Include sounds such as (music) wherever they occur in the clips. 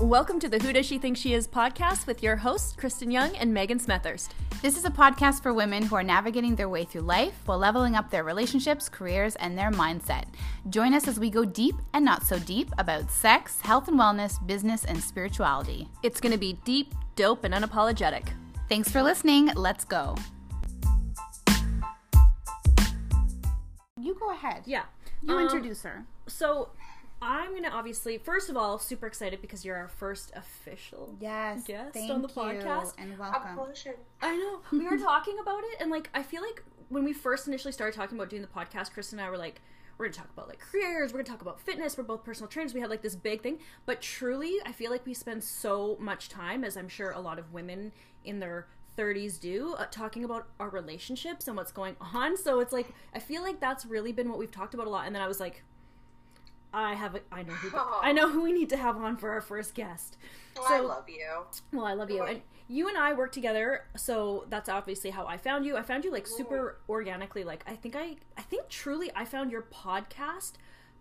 Welcome to the Who Does She Think She Is podcast with your hosts, Kristen Young and Megan Smethurst. This is a podcast for women who are navigating their way through life while leveling up their relationships, careers, and their mindset. Join us as we go deep and not so deep about sex, health and wellness, business, and spirituality. It's going to be deep, dope, and unapologetic. Thanks for listening. Let's go. You go ahead. Yeah. You Um, introduce her. So, I'm going to obviously, first of all, super excited because you're our first official Yes. guest thank on the you, podcast. and welcome. pleasure. I know. (laughs) We were talking about it, and like, I feel like when we first initially started talking about doing the podcast, Chris and I were like, we're gonna talk about like careers, we're gonna talk about fitness, we're both personal trainers, we had like this big thing. But truly, I feel like we spend so much time, as I'm sure a lot of women in their 30s do, uh, talking about our relationships and what's going on. So it's like, I feel like that's really been what we've talked about a lot. And then I was like, I have, a, I know who, (laughs) I know who we need to have on for our first guest. Well, I love you. Well, I love you. And you and I work together, so that's obviously how I found you. I found you like super organically. Like I think I I think truly I found your podcast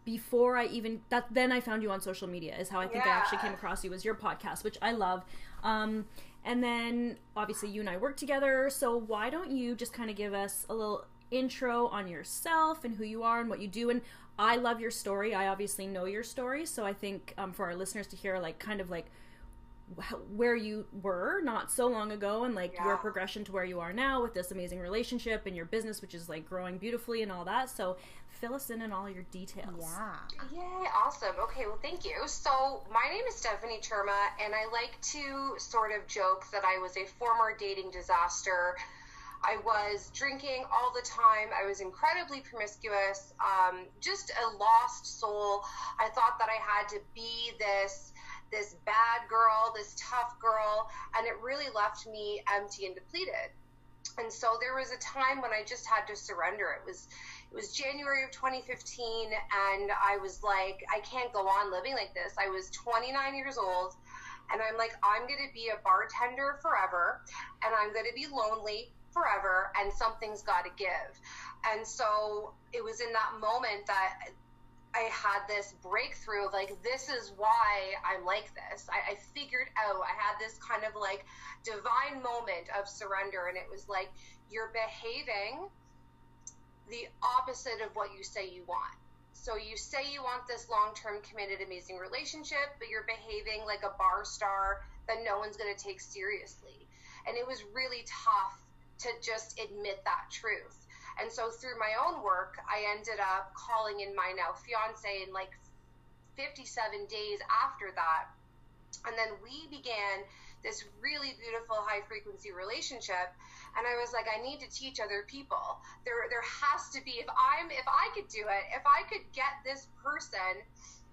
before I even that then I found you on social media is how I think I actually came across you was your podcast, which I love. Um and then obviously you and I work together, so why don't you just kind of give us a little intro on yourself and who you are and what you do and I love your story. I obviously know your story, so I think um, for our listeners to hear like kind of like where you were not so long ago and like your progression to where you are now with this amazing relationship and your business which is like growing beautifully and all that so fill us in on all your details Yeah. Yay, awesome. Okay, well, thank you. So, my name is Stephanie Churma, and I like to sort of joke that I was a former dating disaster. I was drinking all the time. I was incredibly promiscuous, um, just a lost soul. I thought that I had to be this this bad girl, this tough girl, and it really left me empty and depleted. And so there was a time when I just had to surrender. It was it was January of 2015 and I was like I can't go on living like this. I was 29 years old and I'm like I'm going to be a bartender forever and I'm going to be lonely forever and something's got to give. And so it was in that moment that I had this breakthrough of like, this is why I'm like this. I, I figured out, I had this kind of like divine moment of surrender, and it was like, you're behaving the opposite of what you say you want. So you say you want this long term, committed, amazing relationship, but you're behaving like a bar star that no one's going to take seriously. And it was really tough to just admit that truth. And so through my own work, I ended up calling in my now fiance in like 57 days after that. And then we began this really beautiful high frequency relationship and I was like I need to teach other people. There there has to be if I'm if I could do it, if I could get this person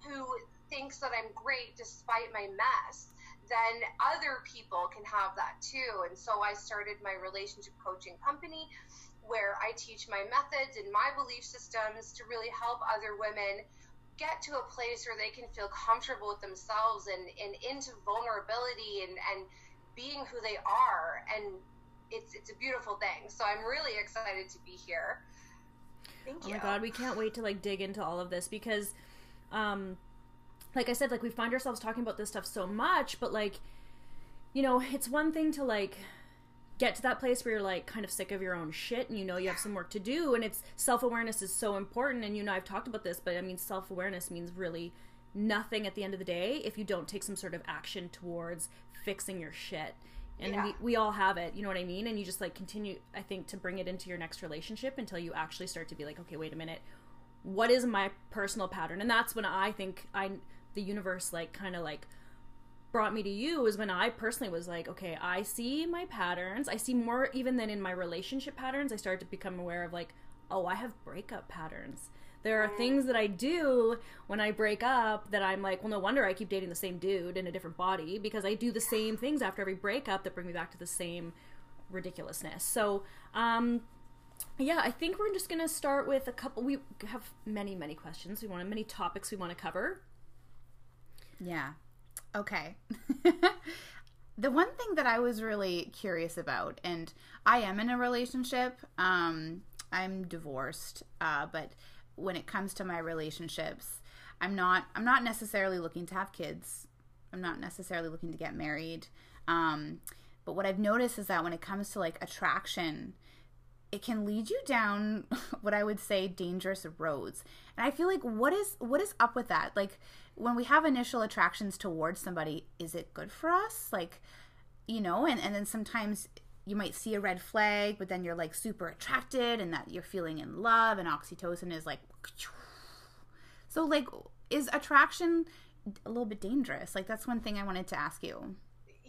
who thinks that I'm great despite my mess, then other people can have that too. And so I started my relationship coaching company where I teach my methods and my belief systems to really help other women get to a place where they can feel comfortable with themselves and, and into vulnerability and, and being who they are. And it's, it's a beautiful thing. So I'm really excited to be here. Thank you. oh you. my god we can't wait to like dig into all of this because um like i said like we find ourselves talking about this stuff so much but like you know it's one thing to like get to that place where you're like kind of sick of your own shit and you know you have some work to do and it's self-awareness is so important and you know I've talked about this but I mean self-awareness means really nothing at the end of the day if you don't take some sort of action towards fixing your shit. And Yeah. we, we all have it you know what I mean? And you just like continue I think to bring it into your next relationship until you actually start to be like okay wait a minute. What is my personal pattern? And that's when I think I the universe like kind of like brought me to you is when I personally was like, okay, I see my patterns. I see more even than in my relationship patterns. I started to become aware of like, oh, I have breakup patterns. There are things that I do when I break up that I'm like, well, no wonder I keep dating the same dude in a different body because I do the same things after every breakup that bring me back to the same ridiculousness. So, um, yeah, I think we're just gonna start with a couple. We have many, many questions. We want many topics we want to cover. Yeah. Okay. (laughs) the one thing that I was really curious about, and I am in a relationship, um, I'm divorced, uh, but when it comes to my relationships, I'm not I'm not necessarily looking to have kids. I'm not necessarily looking to get married. Um, but what I've noticed is that when it comes to like attraction, it can lead you down (laughs) what I would say dangerous roads. And I feel like what is what is up with that? Like when we have initial attractions towards somebody, is it good for us? Like, you know, and, and then sometimes you might see a red flag, but then you're like super attracted and that you're feeling in love and oxytocin is like so like is attraction a little bit dangerous? Like that's one thing I wanted to ask you.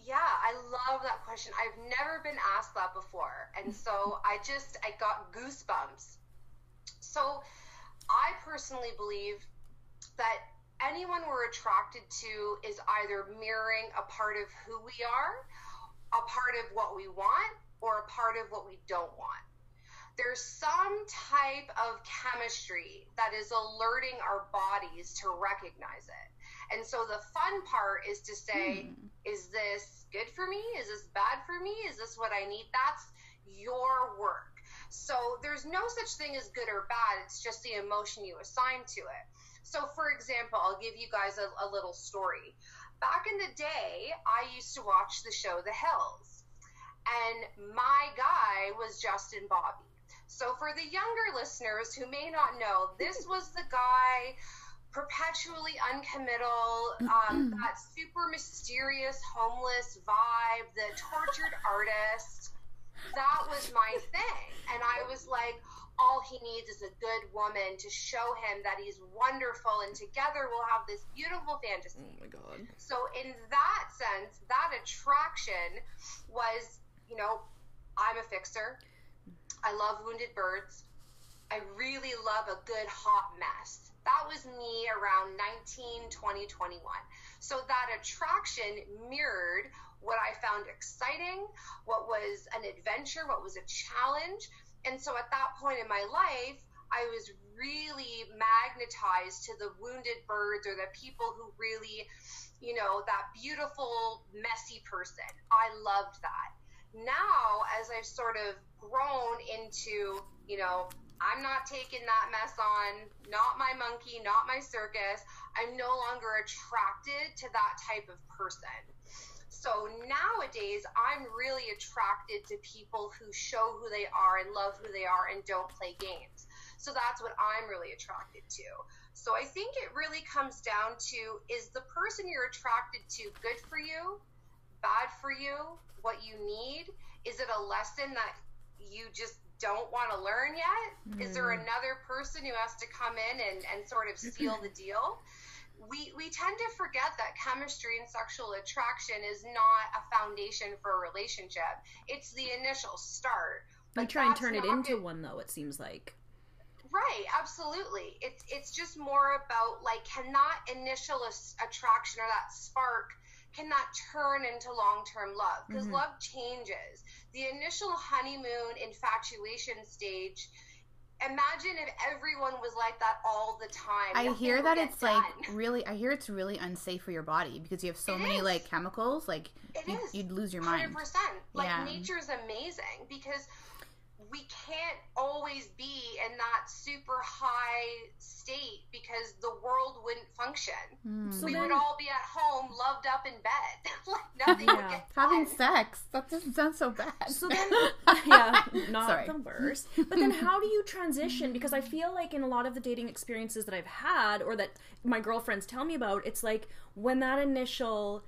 Yeah, I love that question. I've never been asked that before. And so I just I got goosebumps. So I personally believe that anyone we're attracted to is either mirroring a part of who we are a part of what we want or a part of what we don't want. There's some type of chemistry that is alerting our bodies to recognize it. And so the fun part is to say, hmm. is this good for me? Is this bad for me? Is this what I need? That's your work. So there's no such thing as good or bad. It's just the emotion you assign to it. So, for example, I'll give you guys a, a little story back in the day, I used to watch the show The Hills, and my guy was Justin Bobby. So, for the younger listeners who may not know, this (laughs) was the guy perpetually uncommittal, um, (clears throat) that super mysterious homeless vibe, the tortured (laughs) artist. That was my thing. And I was like, all he needs is a good woman to show him that he's wonderful and together we'll have this beautiful fantasy. Oh my god. So in that sense, that attraction was, you know, I'm a fixer. I love wounded birds. I really love a good hot mess. That was me around 19, 20, 21. So that attraction mirrored what I found exciting, what was an adventure, what was a challenge, and so at that point in my life, I was really magnetized to the wounded birds or the people who really, you know, that beautiful, messy person. I loved that. Now, as I've sort of grown into, you know, I'm not taking that mess on, not my monkey, not my circus, I'm no longer attracted to that type of person. So nowadays, I'm really attracted to people who show who they are and love who they are and don't play games. So that's what I'm really attracted to. So I think it really comes down to is the person you're attracted to good for you, bad for you, what you need? Is it a lesson that you just don't want to learn yet? Mm. Is there hmm. another person who has to come in and, and sort of seal the deal? We we tend to forget that chemistry and sexual attraction is not a foundation for a relationship. It's the initial start. But try and turn it into one though, it seems like. Right, absolutely. It's it's just more about like can that initial attraction or that spark cannot turn into long-term love because mm-hmm. love changes. The initial honeymoon infatuation stage imagine if everyone was like that all the time. I hear that it's done. like really. I hear it's really unsafe for your body because you have so it many is. like chemicals. Like it is you, would lose your mind. Hundred percent. Like yeah. nature's amazing because we can't always be in that super high state because the world wouldn't function. Mm. So we then, would all be at home, loved up in bed, (laughs) like nothing yeah. would get having sex. That doesn't sound so bad. So then, (laughs) yeah, not Sorry. the worst. But then, how do you transition? Because I feel like in a lot of the dating experiences that I've had, or that my girlfriends tell me about, it's like when that initial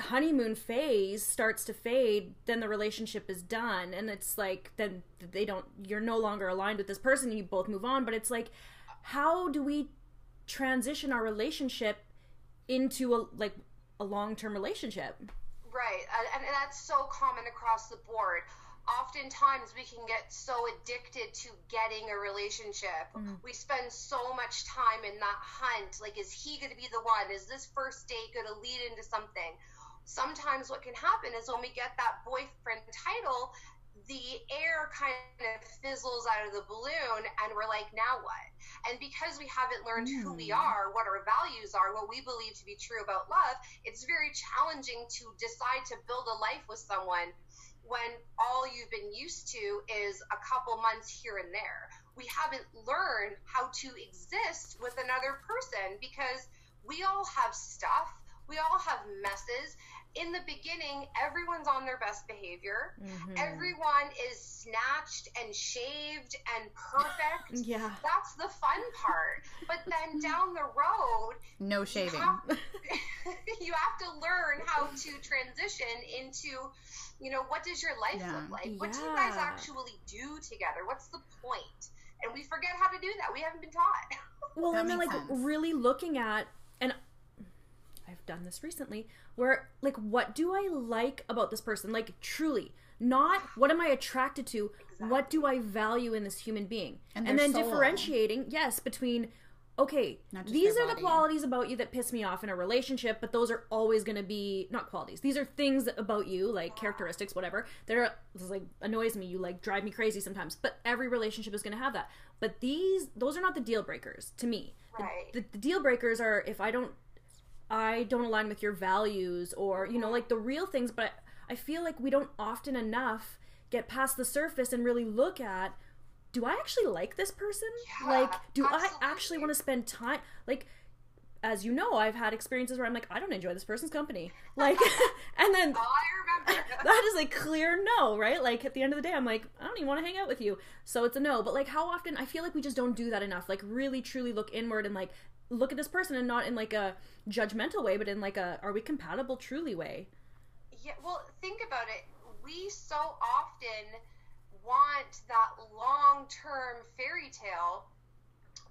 honeymoon phase starts to fade, then the relationship is done. And it's like, then they don't, you're no longer aligned with this person, you both move on. But it's like, how do we transition our relationship into a, like, a long term relationship? Right. And that's so common across the board oftentimes we can get so addicted to getting a relationship. Mm-hmm. We spend so much time in that hunt. Like, is he going to be the one? Is this first date going to lead into something? Sometimes what can happen is when we get that boyfriend title, the air kind of fizzles out of the balloon and we're like, now what? And because we haven't learned mm. who we hmm. are, what our values are, what we believe to be true about love, it's very challenging to decide to build a life with someone when all you've been used to is a couple months here and there. We haven't learned how to exist with another person because we all have stuff We all have messes. In the beginning, everyone's on their best behavior. Mhm. Everyone is snatched and shaved and perfect. (laughs) Yeah. That's the fun part. But then (laughs) down the road, No you shaving. have, (laughs) you have to learn how to transition into, you know, what does your life Yeah. look like? What do you guys actually do together? What's the point? And we forget how to do that. We haven't been taught. Well, That and then like sense. really looking at and I've done this recently where like what do I like about this person? Like truly, not what am I attracted to? What do I value in this human being? And And, then soul. differentiating, yes, between okay, these are the qualities about you that piss me off in a relationship, but those are always going to be not qualities. These are things about you, like characteristics, whatever, that are like annoys me. You like drive me crazy sometimes, but every relationship is going to have that. But these, those are not the deal breakers to me. The- The, the deal breakers are if I don't, I don't align with your values, or you know, like the real things. But I feel like we don't often enough get past the surface and really look at do I actually like this person? Yeah, like, do I actually want to spend time? Like, as you know, I've had experiences where I'm like, I don't enjoy this person's company. Like, (laughs) (laughs) and then Oh, I remember. (laughs) that is a clear no, right? Like, at the end of the day, I'm like, I don't even want to hang out with you. So it's a no. But, like, how often, I feel like we just don't do that enough. Like, really, truly look inward and, like, look at this person and not in, like, a judgmental way, but in, like, a are we compatible truly way. Yeah, well, think about it. We so often want that long term fairy tale,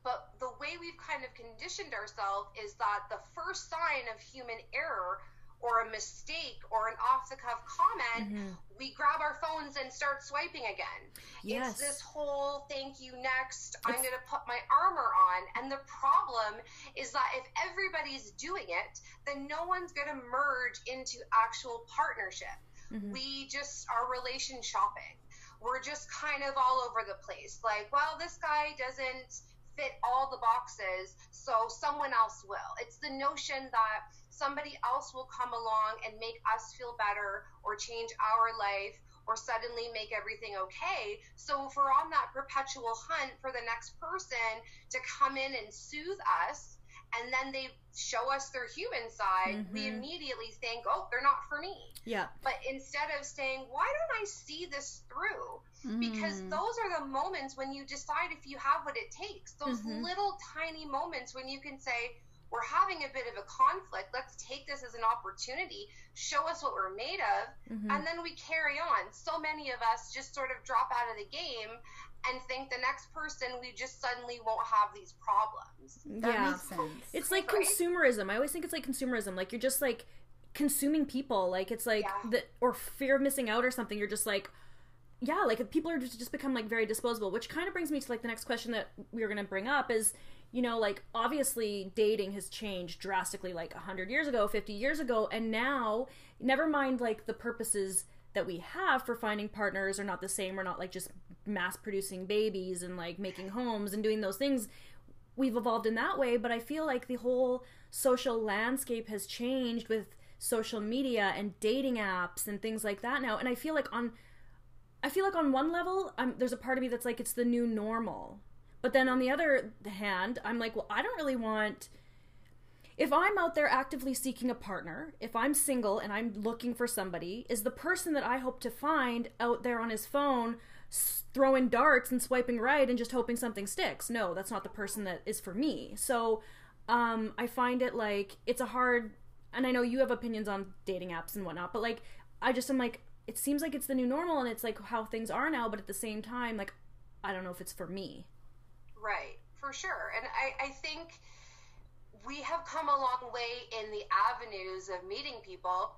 but the way we've kind of conditioned ourselves is that the first sign of human error or a mistake or an off the cuff comment, we grab our phones and start swiping again. Yes. It's this whole thank you next, I'm going to put my armor on. And the problem is that if everybody's doing it, then no one's going to merge into actual partnership. Mm-hmm. We just are relation shopping. We're just kind of all over the place. Like, well, this guy doesn't fit all the boxes, so someone else will. It's the notion that somebody else will come along and make us feel better or change our life or suddenly make everything okay. So if we're on that perpetual hunt for the next person to come in and soothe us, and then they show us their human side, we Mhm. immediately think, oh, they're not for me. Yeah. But instead of saying, why don't I see this through? Because Mm. those are the moments when you decide if you have what it takes. Those Mhm. little tiny moments when you can say, we're having a bit of a conflict. Let's take this as an opportunity, show us what we're made of, Mhm. and then we carry on. So many of us just sort of drop out of the game and think the next person we just suddenly won't have these problems. That yeah. makes sense. It's like Right? consumerism. I always think it's like consumerism. Like you're just like consuming people. Like it's like Yeah. the or fear of missing out or something. You're just like yeah, like people are just, just become like very disposable, which kind of brings me to like the next question that we were going to bring up is, you know, like obviously dating has changed drastically like 100 years ago, 50 years ago, and now never mind like the purposes that we have for finding partners are not the same. We're not like just mass producing babies and like making homes and doing those things we've evolved in that way, but I feel like the whole social landscape has changed with social media and dating apps and things like that now. And I feel like on I feel like on one level, I'm, there's a part of me that's like it's the new normal. But then on the other hand, I'm like, well, I don't really want if I'm out there actively seeking a partner, if I'm single and I'm looking for somebody, is the person that I hope to find out there on his phone throwing darts and swiping right and just hoping something sticks? No, that's not the person that is for me. So um, I find it like it's a hard, and I know you have opinions on dating apps and whatnot, but like I just am like, it seems like it's the new normal and it's like how things are now, but at the same time, like I don't know if it's for me. Right, for sure. And I, I think we have come a long way in the avenues of meeting people.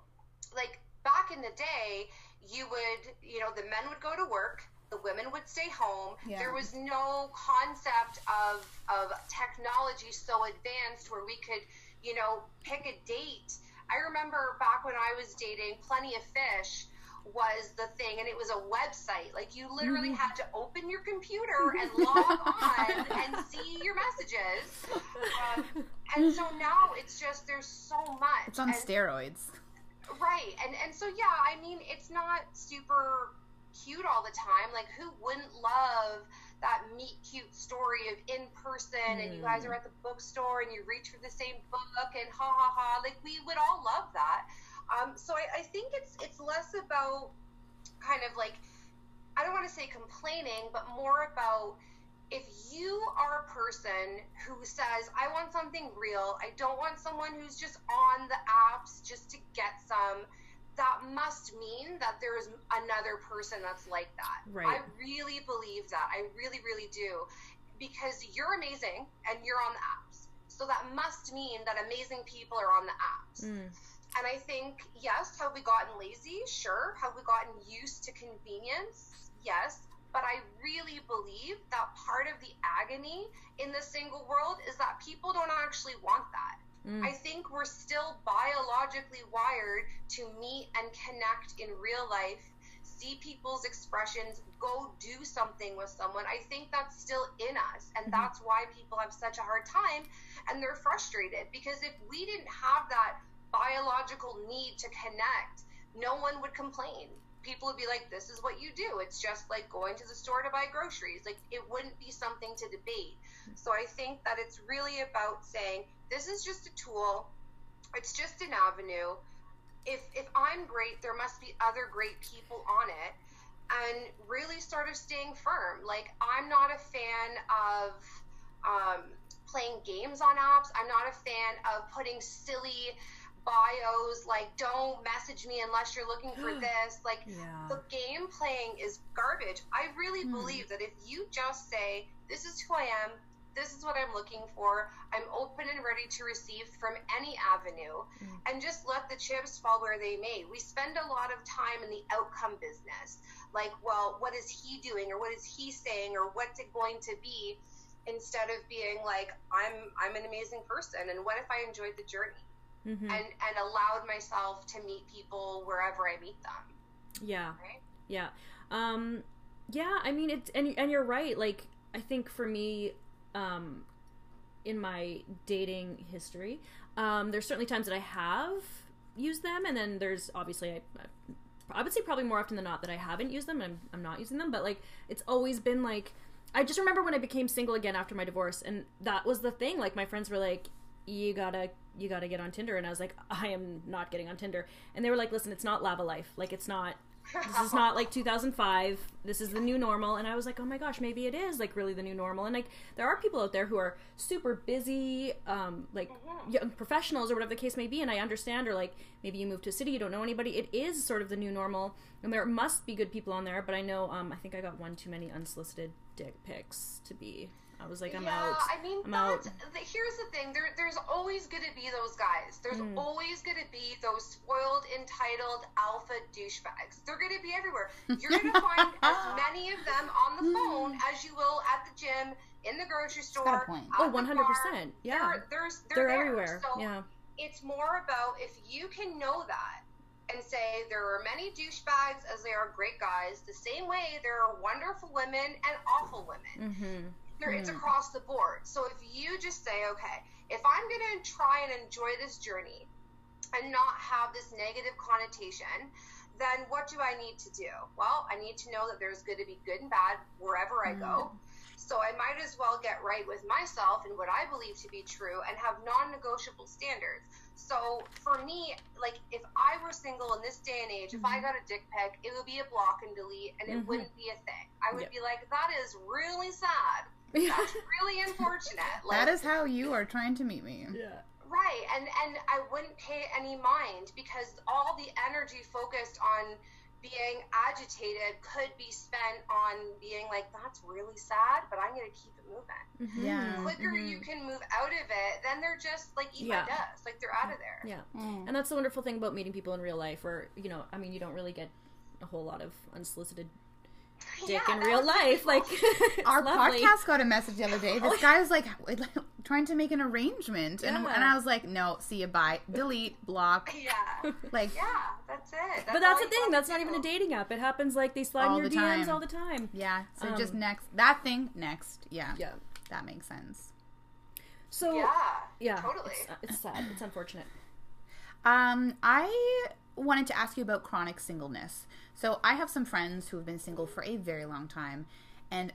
Like back in the day, you would, you know, the men would go to work, the women would stay home. Yeah. There was no concept of of technology so advanced where we could, you know, pick a date. I remember back when I was dating, Plenty of Fish was the thing and it was a website like you literally Mm-hmm. had to open your computer (laughs) and log on and see your messages um, and so now it's just there's so much It's on and, steroids. right and and so yeah i mean it's not super cute all the time like who wouldn't love that meet cute story of in person mm. and you guys are at the bookstore and you reach for the same book and ha ha ha. Like we would all love that. Um, so I, I think it's it's less about kind of like I don't want to say complaining, but more about if you are a person who says, I want something real, I don't want someone who's just on the apps just to get some, that must mean that there's another person that's like that. Right. I really believe that. I really, really do. Because you're amazing and you're on the apps. So that must mean that amazing people are on the apps. Mm. And I think, yes, have we gotten lazy? Sure. Have we gotten used to convenience? Yes but I really believe that part of the agony in the single world is that people don't actually want that. Mm. I think we're still biologically wired to meet and connect in real life, see people's expressions, go do something with someone. I think that's still in us. And mm-hmm. that's why people have such a hard time and they're frustrated because if we didn't have that biological need to connect, no one would complain people would be like, this is what you do. It's just like going to the store to buy groceries. Like, it wouldn't be something to debate. So I think that it's really about saying, this is just a tool, it's just an avenue. If, if I'm great, there must be other great people on it. And really sort of staying firm. Like, I'm not a fan of um, playing games on apps. I'm not a fan of putting silly bios like don't message me unless you're looking for (gasps) this. Like yeah. the game playing is garbage. I really mm. believe that if you just say this is who i am. This is what i'm looking for. I'm open and ready to receive from any avenue mm. and just let the chips fall where they may. We spend a lot of time in the outcome business. Like well what is he doing or what is he saying or what's it going to be? Instead of being like i'm i'm an amazing person. And what if i enjoyed the journey mm-hmm. and and allowed myself to meet people wherever I meet them. Yeah. Right? Yeah. Um yeah, I mean it's and and you're right. Like I think for me um in my dating history, um there's certainly times that I have used them and then there's obviously I, I would say probably more often than not that I haven't used them. I'm I'm not using them, but like it's always been like I just remember when I became single again after my divorce, and that was the thing. Like my friends were like, "You gotta you got to get on Tinder. And I was like, I am not getting on Tinder. And they were like, listen, it's not Lavalife. Like, it's not, this is not like 2005. This is the new normal. And I was like, oh my gosh, maybe it is like really the new normal. And like, there are people out there who are super busy, um, like mm-hmm. young professionals or whatever the case may be. And I understand, or like maybe you move to a city, you don't know anybody. It is sort of the new normal. And there must be good people on there. But I know, um, I think I got one too many unsolicited dick pics to be I was like, I'm yeah, out. I mean, I'm out. Here's the thing: there, there's always going to be those guys. There's mm. always going to be those spoiled, entitled alpha douchebags. They're going to be everywhere. You're going to find (laughs) as many of them on the phone as you will at the gym, in the grocery store. Oh, 100 percent. Yeah, they're, they're, they're everywhere. So yeah. It's more about if you can know that and say there are many douchebags as there are great guys. The same way there are wonderful women and awful women. Mm-hmm it's across the board. So if you just say, okay, if I'm going to try and enjoy this journey and not have this negative connotation, then what do I need to do? Well, I need to know that there's going to be good and bad wherever I go. Mm. So I might as well get right with myself and what I believe to be true and have non negotiable standards. So for me, like if I were single in this day and age, mm-hmm. if I mm-hmm. got a dick pic, it would be a block and delete and it mm-hmm. wouldn't be a thing. I would yep. be like, that is really sad. That's (laughs) really unfortunate. Like, that is how you are trying to meet me. Yeah. Right, and and I wouldn't pay any mind because all the energy focused on being agitated could be spent on being like, that's really sad, but I'm going to keep it moving. Mm-hmm. Yeah. The quicker mm-hmm. you can move out of it, then they're just like eat yeah. my dust. Like they're out of there. Yeah. Mm. And that's the wonderful thing about meeting people in real life where, you know, I mean, you don't really get a whole lot of unsolicited (laughs) dick yeah, in real life. Like (laughs) our lovely. podcast got a message the other day. This guy was (laughs) like, trying to make an arrangement, and, yeah. and I was like, no, see you, bye, delete, block. Yeah, like yeah, that's it. That's but that's the thing. That's not even a dating app. It happens like they slide in your the DMs all the time. Yeah. So um, just next that thing next. Yeah. Yeah. That makes sense. So yeah, yeah, totally. It's, uh, it's sad. It's unfortunate. Um, I wanted to ask you about chronic singleness. So I have some friends who have been single for a very long time, and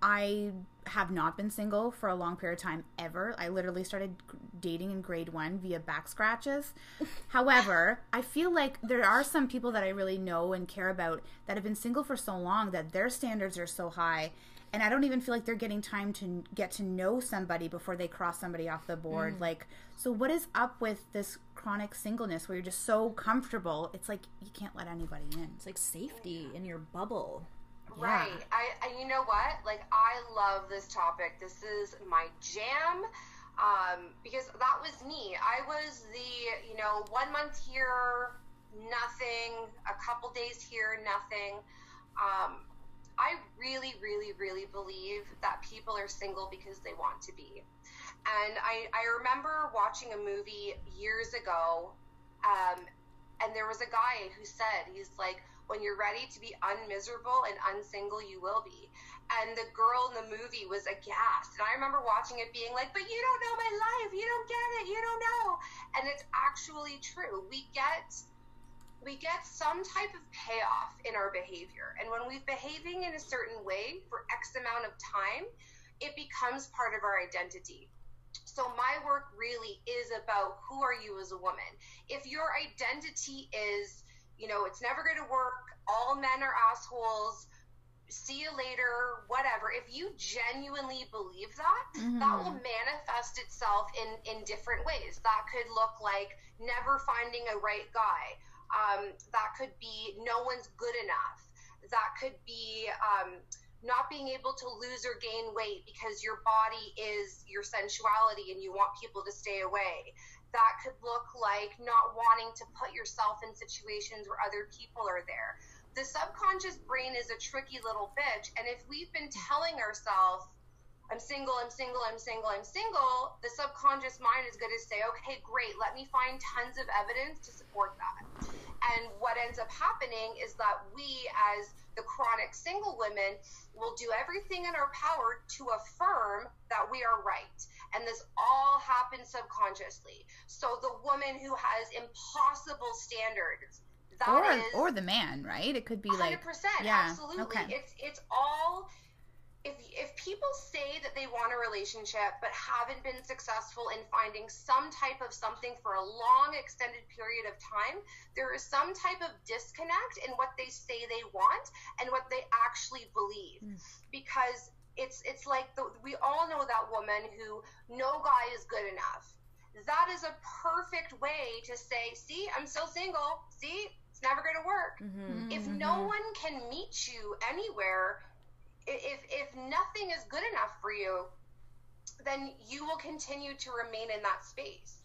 I have not been single for a long period of time ever. I literally started dating in grade one via back scratches. (laughs) However, I feel like there are some people that I really know and care about that have been single for so long that their standards are so high. And I don't even feel like they're getting time to get to know somebody before they cross somebody off the board. Mm. Like, so what is up with this chronic singleness where you're just so comfortable? It's like you can't let anybody in. It's like safety in your bubble. Right. Yeah. I, I, you know what? Like, I love this topic. This is my jam. Um, because that was me. I was the, you know, one month here, nothing, a couple days here, nothing. Um, I really, really, really believe that people are single because they want to be. And I, I remember watching a movie years ago, um, and there was a guy who said, he's like, when you're ready to be unmiserable and unsingle, you will be. And the girl in the movie was aghast. And I remember watching it being like, but you don't know my life. You don't get it. You don't know. And it's actually true. We get we get some type of payoff in our behavior. And when we're behaving in a certain way for X amount of time, it becomes part of our identity. So my work really is about who are you as a woman. If your identity is you know, it's never going to work. All men are assholes. See you later, whatever. If you genuinely believe that, mm-hmm. that will manifest itself in, in different ways. That could look like never finding a right guy. Um, that could be no one's good enough. That could be um, not being able to lose or gain weight because your body is your sensuality and you want people to stay away that could look like not wanting to put yourself in situations where other people are there. The subconscious brain is a tricky little bitch, and if we've been telling ourselves, I'm single, I'm single, I'm single, I'm single, the subconscious mind is going to say, okay, great, let me find tons of evidence to support that. And what ends up happening is that we, as the chronic single women, will do everything in our power to affirm that we are right and this all happens subconsciously. So the woman who has impossible standards, or is, or the man, right? It could be 100%, like yeah, absolutely. Okay. It's it's all if if people say that they want a relationship but haven't been successful in finding some type of something for a long extended period of time, there is some type of disconnect in what they say they want and what they actually believe. Mm. Because it's it's like the, we all know that woman who no guy is good enough. That is a perfect way to say, "See, I'm still single. See, it's never going to work." Mm-hmm, if mm-hmm. no one can meet you anywhere, if if nothing is good enough for you, then you will continue to remain in that space.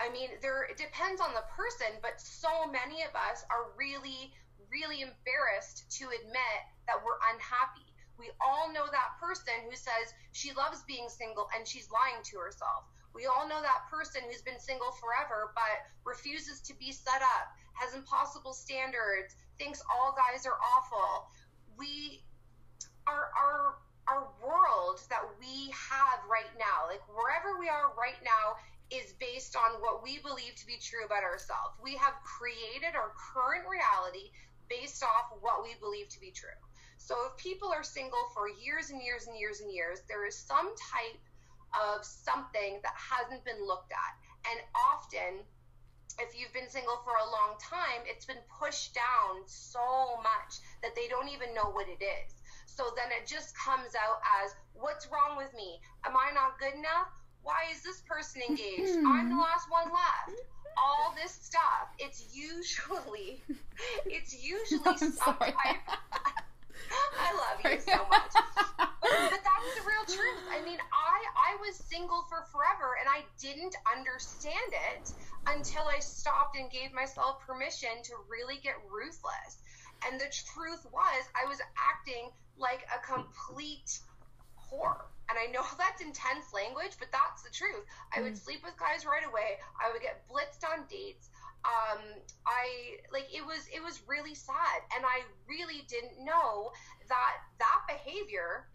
I mean, there it depends on the person, but so many of us are really really embarrassed to admit that we're unhappy we all know that person who says she loves being single and she's lying to herself. We all know that person who's been single forever but refuses to be set up, has impossible standards, thinks all guys are awful. We our our our world that we have right now, like wherever we are right now is based on what we believe to be true about ourselves. We have created our current reality based off what we believe to be true. So if people are single for years and years and years and years, there is some type of something that hasn't been looked at. And often, if you've been single for a long time, it's been pushed down so much that they don't even know what it is. So then it just comes out as, what's wrong with me? Am I not good enough? Why is this person engaged? Mm-hmm. I'm the last one left. All this stuff. It's usually, (laughs) it's usually (laughs) some type. (laughs) I love you so much. But, but that's the real truth. I mean, I I was single for forever and I didn't understand it until I stopped and gave myself permission to really get ruthless. And the truth was I was acting like a complete whore. And I know (laughs) that's intense language, but that's the truth. I would mm. sleep with guys right away. I would get blitzed on dates um, I like it was it was really sad, and I really didn't know that that behavior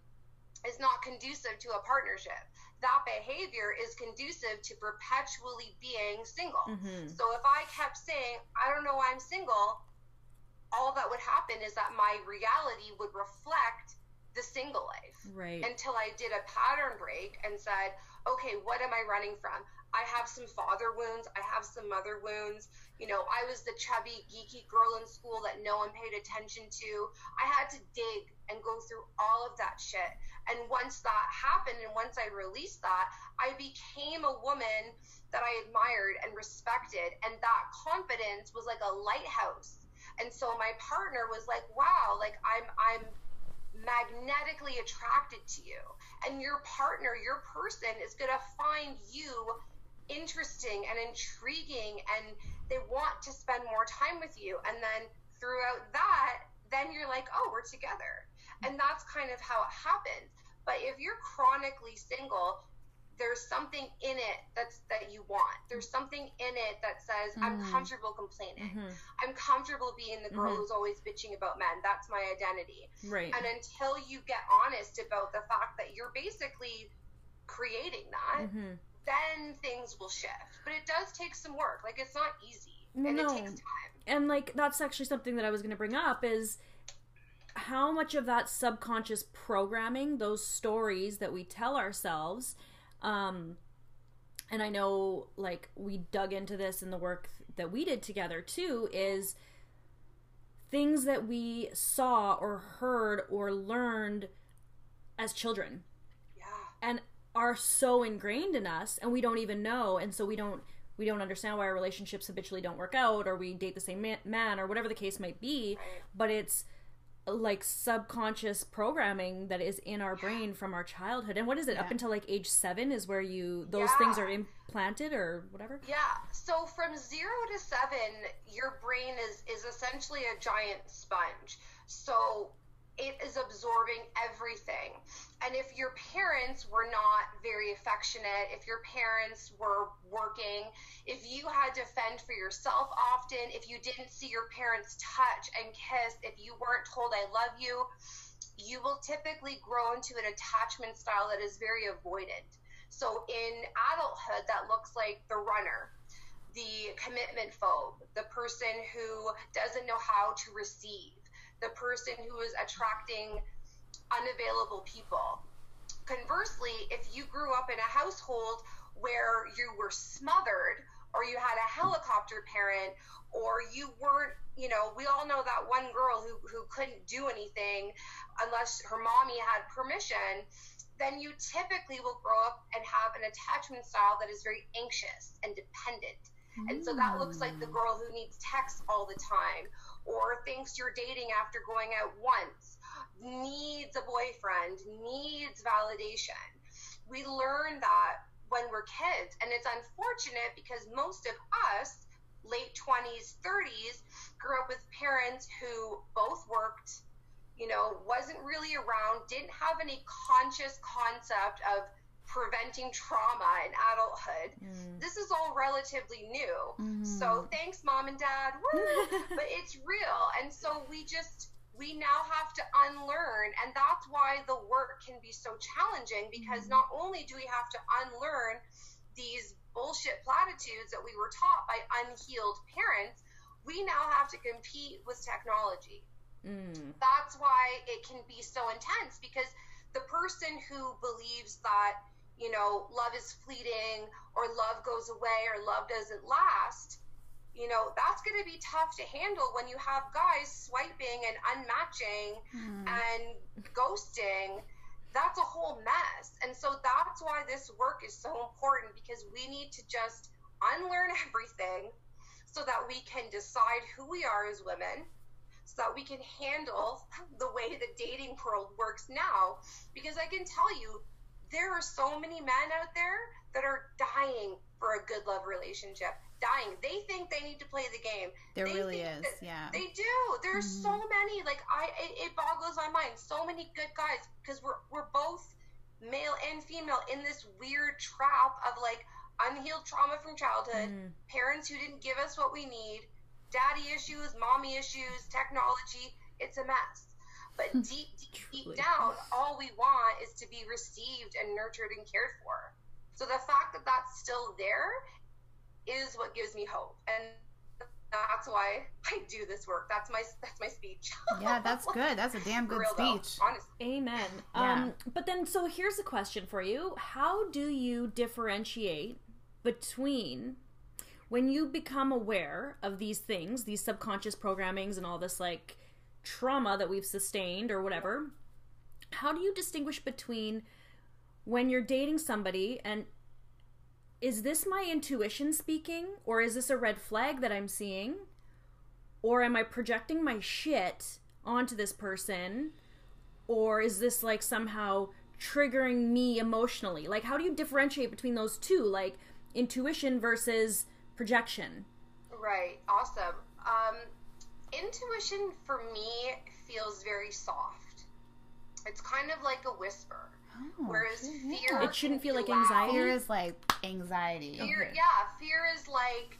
is not conducive to a partnership. That behavior is conducive to perpetually being single. Mm-hmm. So if I kept saying, I don't know why I'm single, all that would happen is that my reality would reflect the single life. Right. Until I did a pattern break and said, okay, what am I running from? I have some father wounds. I have some mother wounds. You know, I was the chubby, geeky girl in school that no one paid attention to. I had to dig and go through all of that shit. And once that happened and once I released that, I became a woman that I admired and respected. And that confidence was like a lighthouse. And so my partner was like, wow, like I'm, I'm, magnetically attracted to you. And your partner your person is going to find you interesting and intriguing and they want to spend more time with you. And then throughout that then you're like oh we're together. And that's kind of how it happens. But if you're chronically single there's something in it that's that you want. There's something in it that says mm-hmm. I'm comfortable complaining. Mm-hmm. I'm comfortable being the girl mm-hmm. who's always bitching about men. That's my identity. Right. And until you get honest about the fact that you're basically creating that, mm-hmm. then things will shift. But it does take some work. Like it's not easy. And no. it takes time. And like that's actually something that I was going to bring up is how much of that subconscious programming, those stories that we tell ourselves, um, and I know like we dug into this in the work that we did together too is things that we saw or heard or learned as children. Yeah. And are so ingrained in us and we don't even know and so we don't we don't understand why our relationships habitually don't work out or we date the same man, man or whatever the case might be but it's like subconscious programming that is in our brain from our childhood. And what is it? Yeah. Up until like age seven is where you those yeah. things are implanted or whatever. Yeah. So from zero to seven, your brain is is essentially a giant sponge. So it is absorbing everything. And if your parents were not very affectionate, if your parents were working, if you had to fend for yourself often, if you didn't see your parents touch and kiss, if you weren't told I love you, you will typically grow into an attachment style that is very avoidant. So in adulthood, that looks like the runner, the commitment phobe, the person who doesn't know how to receive the person who is attracting unavailable people. Conversely, if you grew up in a household where you were smothered or you had a helicopter parent or you weren't, you know, we all know that one girl who, who couldn't do anything unless her mommy had permission, then you typically will grow up and have an attachment style that is very anxious and dependent. And so that looks like the mm. girl who needs text all the time or thinks you're dating after going out once, needs a boyfriend, needs validation. We learn that when we're kids, and it's unfortunate because most of us, late 20s, 30s, grew up with parents who both worked, you know, wasn't really around, didn't have any conscious concept of preventing trauma in adulthood. Mm. This is all relatively new. Mm-hmm. So thanks, mom and dad. (laughs) but it's real. And so we just, we now have to unlearn. And that's why the work can be so challenging because mm-hmm. not only do we have to unlearn these bullshit platitudes that we were taught by unhealed parents, we now have to compete with technology. Mm. That's why it can be so intense because the person who believes that you know, love is fleeting or love goes away or love doesn't last, you know, that's going to be tough to handle when you have guys swiping and unmatching mm. and ghosting. That's a whole mess. And so that's why this work is so important because we need to just unlearn (laughs) everything so that we can decide who we are as women so that we can handle (laughs) the way the dating world works now because i can tell you there are so many men out there that are dying for a good love relationship. Dying. They think they need to play the game. There they really is, yeah. They do. There's mm-hmm. so many. Like I, it, it boggles my mind. So many good guys because we're we're both male and female in this weird trap of like unhealed trauma from childhood, mm. parents who didn't give us what we need, daddy issues, mommy issues, technology. It's a mess. But hmm. deep, deep, deep down, all we want is to be received and nurtured and cared for. So the fact that that's still there is what gives me hope. And that's why I do this work. That's my that's my speech. Yeah, that's (laughs) good. That's a damn good Real though, speech. honestly. Amen. Yeah. Um, but then, so here's a question for you: How do you differentiate between when you become aware of these things, these subconscious programmings, and all this like trauma that we've sustained or whatever? How do you distinguish between when you're dating somebody and is this my intuition speaking, or is this a red flag that I'm seeing? Or am I projecting my shit onto this person? Or is this like somehow triggering me emotionally? Like, how do you differentiate between those two? Like, intuition versus projection? Right. Awesome. Um, intuition for me feels very soft. It's kind of like a whisper. Oh, Whereas yeah. fear, It shouldn't feel like loud. anxiety? Fear is like anxiety. Fear, Okay. yeah, fear is like,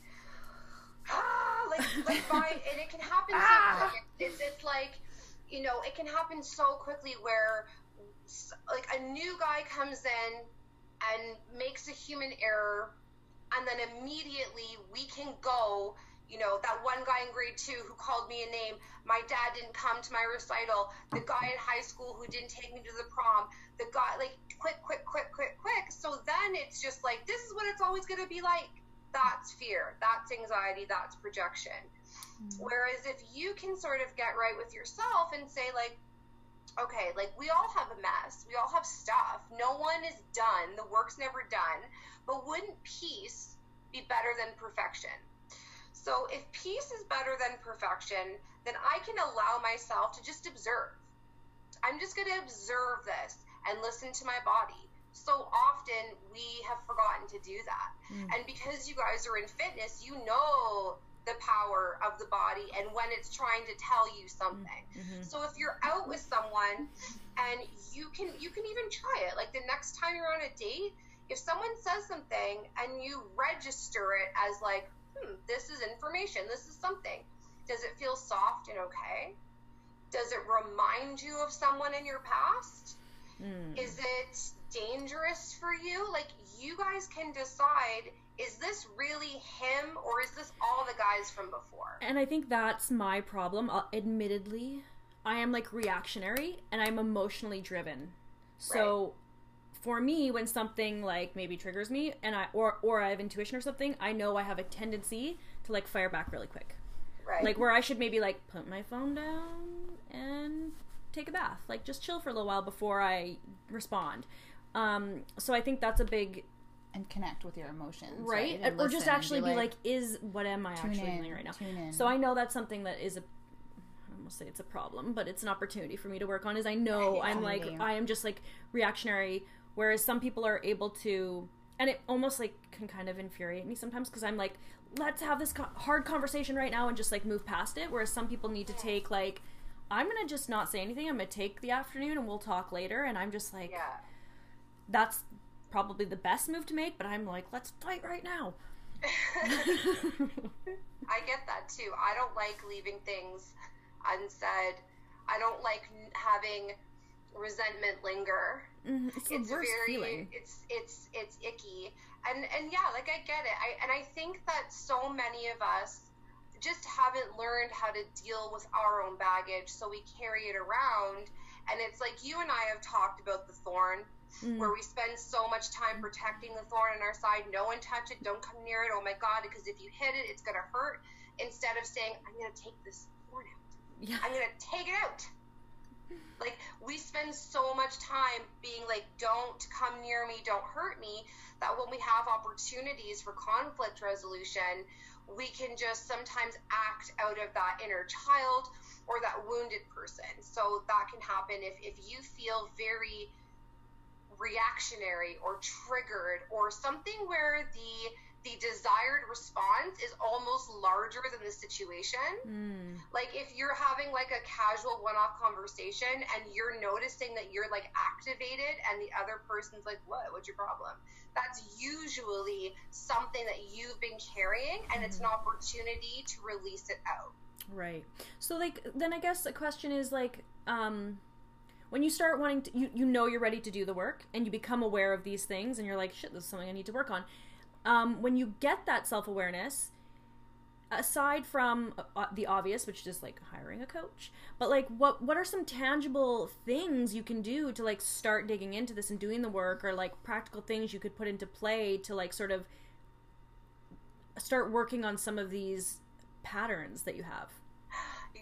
ah, (sighs) like, like (laughs) by, and it can happen so Ah. quick. It's, it's like, you know, it can happen so quickly where, like, a new guy comes in and makes a human error, and then immediately we can go. You know, that one guy in grade two who called me a name. My dad didn't come to my recital. The guy in high school who didn't take me to the prom. The guy, like, quick, quick, quick, quick, quick. So then it's just like, this is what it's always going to be like. That's fear. That's anxiety. That's projection. Mm-hmm. Whereas if you can sort of get right with yourself and say, like, okay, like we all have a mess, we all have stuff. No one is done, the work's never done. But wouldn't peace be better than perfection? So if peace is better than perfection, then I can allow myself to just observe. I'm just going to observe this and listen to my body. So often we have forgotten to do that. Mm. And because you guys are in fitness, you know the power of the body and when it's trying to tell you something. Mm-hmm. Mm-hmm. So if you're out with someone and you can you can even try it. Like the next time you're on a date, if someone says something and you register it as like, hmm, this is information, this is something. Does it feel soft and okay? Does it remind you of someone in your past? Mm. Is it dangerous for you? Like, you guys can decide is this really him or is this all the guys from before? And I think that's my problem. Uh, admittedly, I am like reactionary and I'm emotionally driven. So for me, when something like maybe triggers me and I or or I have intuition or something, I know I have a tendency to like fire back really quick. Right. Like where I should maybe like put my phone down and take a bath, like just chill for a little while before I respond. Um, so I think that's a big and connect with your emotions, right, And or just actually be like, is what am I actually in, feeling right now? tune in. So I know that's something that is a I almost say it's a problem, but it's an opportunity for me to work on. Is I know I'm like. I am just like reactionary, whereas some people are able to, and it almost like can kind of infuriate me sometimes because I'm like, let's have this co- hard conversation right now and just like move past it. Whereas some people need to take like, I'm gonna just not say anything. I'm gonna take the afternoon and we'll talk later. And I'm just like, yeah. that's probably the best move to make. But I'm like, let's fight right now. (laughs) I get that too. I don't like leaving things unsaid. I don't like having resentment linger. Mhm, it's it's very feeling. it's it's it's icky and and yeah like i get it I, and i think that so many of us just haven't learned how to deal with our own baggage so we carry it around and it's like you and i have talked about the thorn Mm. where we spend so much time protecting the thorn on our side no one touch it don't come near it oh my god because if you hit it it's going to hurt instead of saying i'm going to take this thorn out Yeah. I'm gonna take it out. Like we spend so much time being like, "Don't come near me, don't hurt me," that when we have opportunities for conflict resolution, we can just sometimes act out of that inner child or that wounded person. So that can happen if if you feel very reactionary or triggered or something where the the desired response is almost larger than the situation Mm. like if you're having like a casual one-off conversation and you're noticing that you're like activated and the other person's like what what's your problem that's usually something that you've been carrying and it's an opportunity to release it out Right. So like then I guess the question is like um when you start wanting to you, you know you're ready to do the work and you become aware of these things and you're like shit this is something I need to work on. Um when you get that self-awareness aside from uh, the obvious, which is like hiring a coach, but like what what are some tangible things you can do to like start digging into this and doing the work, or like practical things you could put into play to like sort of start working on some of these patterns that you have.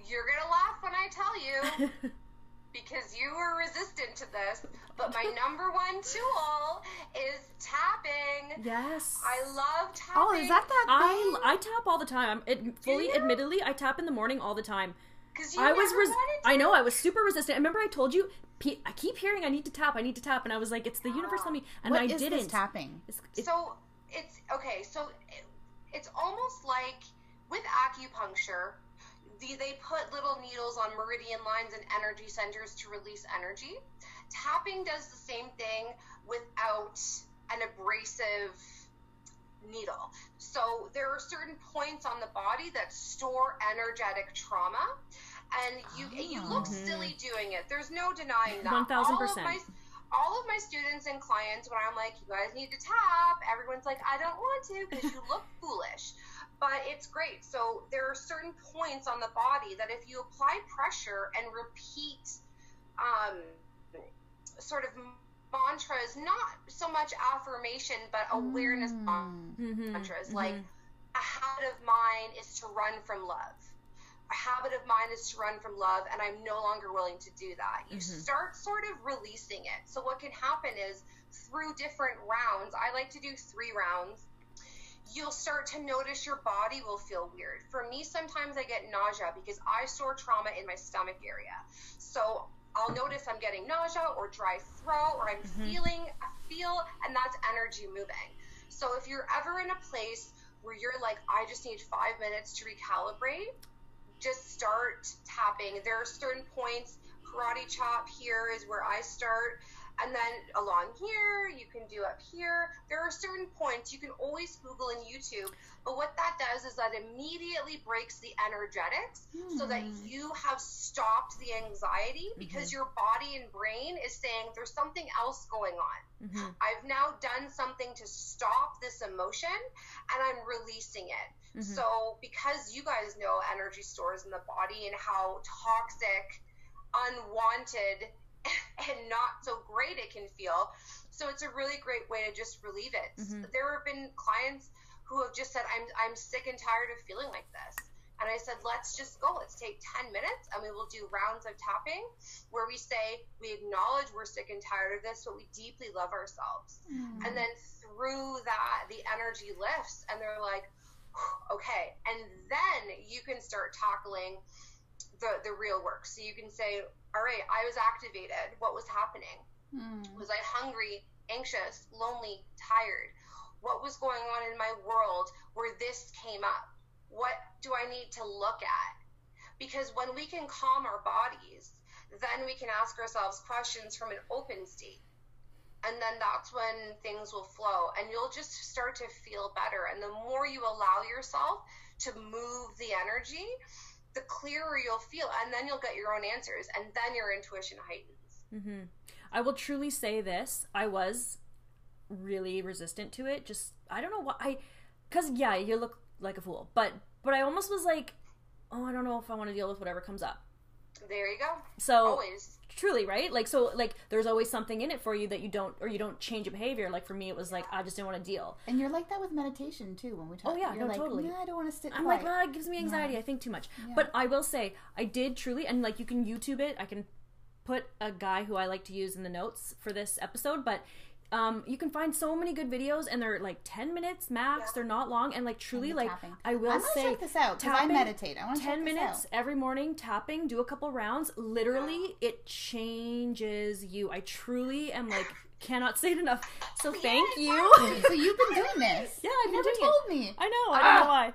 You're gonna laugh when I tell you. (laughs) because you were resistant to this, but my (laughs) number one tool is tapping. Yes. I love tapping. Oh, is that that I thing? I tap all the time. It, fully, you? admittedly, I tap in the morning all the time. Because you I was res- wanted to. I know I was super resistant. I Remember I told you P- I keep hearing I need to tap, I need to tap and I was like it's the universe telling me (gasps) and What I is didn't. this tapping? It's, it- So it's okay. So it, it's almost like with acupuncture, the, they put little needles on meridian lines and energy centers to release energy. Tapping does the same thing without an abrasive needle. So there are certain points on the body that store energetic trauma. And you you look Oh. silly doing it. There's no denying that. 1000%. All of my all of my students and clients, when I'm like, you guys need to tap, everyone's like, I don't want to because you look foolish. But it's great. So there are certain points on the body that if you apply pressure and repeat um, sort of mantras, not so much affirmation, but awareness Mm. Mhm, mantras, mhm. like a habit of mine is to run from love. A habit of mine is to run from love, and I'm no longer willing to do that. You Mhm. start sort of releasing it. So, what can happen is through different rounds, I like to do three rounds, you'll start to notice your body will feel weird. For me, sometimes I get nausea because I store trauma in my stomach area. So, I'll notice I'm getting nausea or dry throat or I'm mm-hmm. feeling a feel, and that's energy moving. So if you're ever in a place where you're like, I just need five minutes to recalibrate, just start tapping. There are certain points. Karate chop here is where I start. And then along here, you can do up here. There are certain points you can always Google in YouTube. But what that does is that immediately breaks the energetics so that you have stopped the anxiety because your body and brain is saying there's something else going on. Mhm. I've now done something to stop this emotion and I'm releasing it. Mhm. So, because you guys know energy stores in the body and how toxic, unwanted, (coughs) and not so great it can feel, so it's a really great way to just relieve it. Mhm. There have been clients who have just said, I'm, I'm sick and tired of feeling like this. And I said, let's just go. Let's take 10 minutes and we will do rounds of tapping where we say, we acknowledge we're sick and tired of this, but we deeply love ourselves. Mm. And then through that, the energy lifts and they're like, okay. And then you can start tackling the, the real work. So you can say, all right, I was activated. What was happening? Mm. Was I hungry, anxious, lonely, tired? What was going on in my world where this came up? What do I need to look at? Because when we can calm our bodies, then we can ask ourselves questions from an open state. And then that's when things will flow and you'll just start to feel better. And the more you allow yourself to move the energy, the clearer you'll feel. And then you'll get your own answers. And then your intuition heightens. hmm I will truly say this: I was really resistant to it. Just I don't know why. I because yeah, you look like a fool, but but I almost was like, oh, I don't know if I want to deal with whatever comes up. There you go. So Always. truly, right? Like so, like there's always something in it for you that you don't, or you don't change a behavior. Like for me, it was like I just didn't want to deal. And you're like that with meditation too. When we talk, Oh, yeah, you're no, like, totally. "Nah, I don't want to sit I'm quiet. like, well, it gives me anxiety. Yeah. I think too much. Yeah. But I will say, I did truly, and like you can YouTube it. I can put a guy who I like to use in the notes for this episode, but. Um, you can find so many good videos, and they're like ten minutes max. Yeah. They're not long, and like truly, like tapping. I will I say, check this out because I meditate. I want to ten minutes every morning tapping. Do a couple rounds. Literally, (gasps) it changes you. I truly am like cannot say it enough. So thank you. so you've been doing this? (laughs) Yeah, I've you been never doing told me. I know. I don't know why.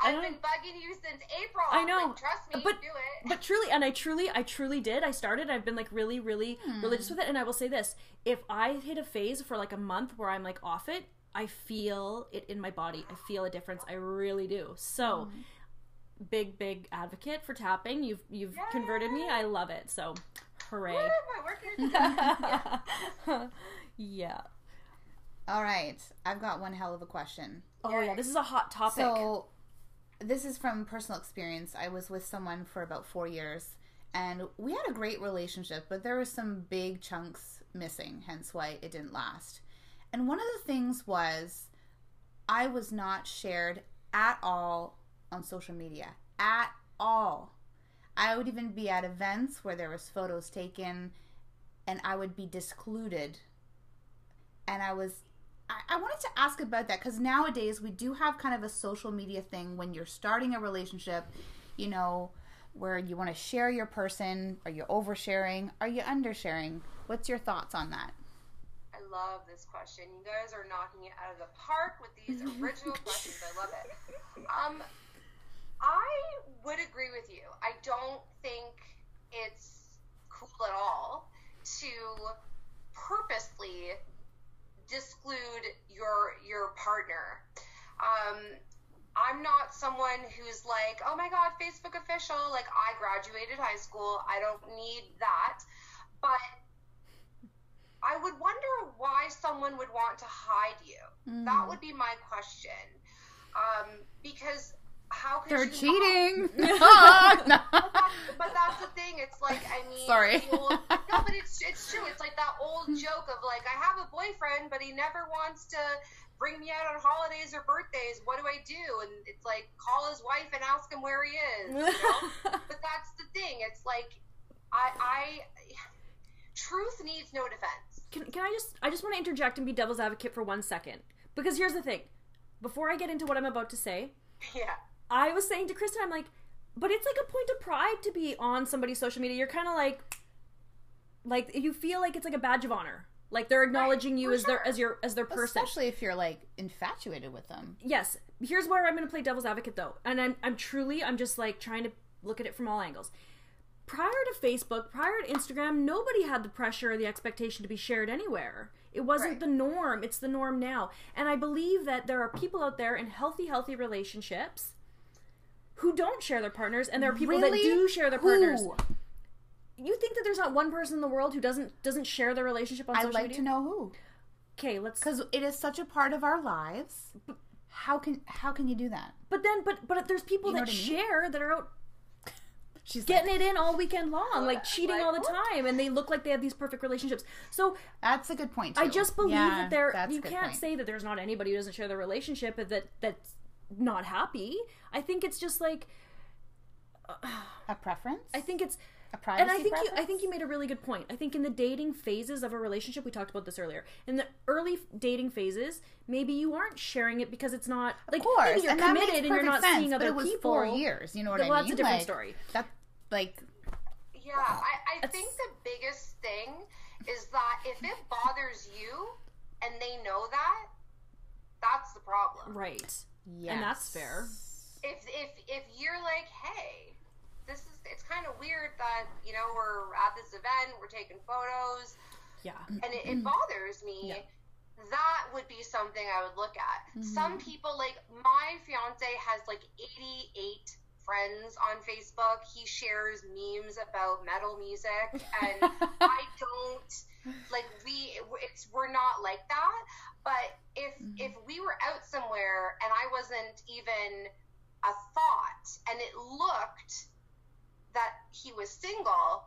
I I've been bugging you since April. I know, Like, trust me, but- do it. but truly and i truly i truly did. I started i've been like really really hmm. religious with it. And i will say this if i hit a phase for like a month where i'm like off it i feel it in my body. I feel a difference. I really do. So hmm. big big advocate for tapping. You've you've converted me. I love it. So hooray. Woo, my work is done. (laughs) yeah. All right, I've got one hell of a question. oh yeah. This is a hot topic. So, this is from personal experience. I was with someone for about four years, and we had a great relationship, but there were some big chunks missing, hence why it didn't last. And one of the things was I was not shared at all on social media. At all. I would even be at events where there was photos taken and I would be discluded. And I was I, wanted to ask about that because nowadays we do have kind of a social media thing when you're starting a relationship, you know, where you want to share your person. Are you oversharing? Are you undersharing? What's your thoughts on that? I love this question. You guys are knocking it out of the park with these original (laughs) questions. I love it. Um, I would agree with you. I don't think it's cool at all to purposely disclude your your partner. Um, I'm not someone who's like, oh my god, Facebook official. Like I graduated high school. I don't need that. But I would wonder why someone would want to hide you. Mm. That would be my question. Um, because how could they're cheating? (laughs) (laughs) but, that's, but, that's, the thing. It's like I mean, sorry. Old, (laughs) no, but it's it's true. It's like that old joke of like I have a boyfriend, but he never wants to bring me out on holidays or birthdays. What do I do? And it's like call his wife and ask him where he is. You know? but that's the thing. It's like I I truth needs no defense. Can, can I just I just want to interject and be devil's advocate for one second because here's the thing. Before I get into what I'm about to say, yeah, I was saying to Kristen, I'm like, but it's like a point of pride to be on somebody's social media. You're kind of like, like you feel like it's like a badge of honor. Like they're acknowledging right, you as sure. their as your as their person. Especially if you're like infatuated with them. Yes. Here's where I'm going to play devil's advocate though, and I'm I'm truly I'm just like trying to look at it from all angles. Prior to Facebook, prior to Instagram, nobody had the pressure or the expectation to be shared anywhere. It wasn't right. the norm. It's the norm now. And I believe that there are people out there in healthy, healthy relationships who don't share their partners, and there are people really? that do share their partners. Who? You think that there's not one person in the world who doesn't doesn't share their relationship on I'd social like media? to know who. Okay, let's because it is such a part of our lives. But, how can how can you do that? But then, but but there's people you that I mean? share that are out (laughs) She's getting like, it in all weekend long, like cheating like, all the time, and they look like they have these perfect relationships. So that's a good point. Too. I just believe yeah, that there. You can't say that there's not anybody who doesn't share their relationship but that that's not happy. I think it's just like a preference. I think it's a privacy and I think preference? you, I think you made a really good point. I think in the dating phases of a relationship, we talked about this earlier. In the early dating phases, maybe you aren't sharing it because it's not like of course. maybe you're and committed and you're not sense, seeing other it was people. Four years, you know what well, I mean? That's a different like, story. That like yeah, I, I think the biggest thing is that if it bothers you and they know that, that's the problem. Right. Yeah. And that's fair. If if if you're like, hey, this is it's kind of weird that you know we're at this event, we're taking photos, yeah, and it, it bothers me. Yeah. That would be something I would look at. Mm-hmm. Some people, like my fiance, has like 88 friends on Facebook. He shares memes about metal music, and (laughs) I don't like we. It's we're not like that. But if mm-hmm. if we were out somewhere and I wasn't even a thought, and it looked that he was single,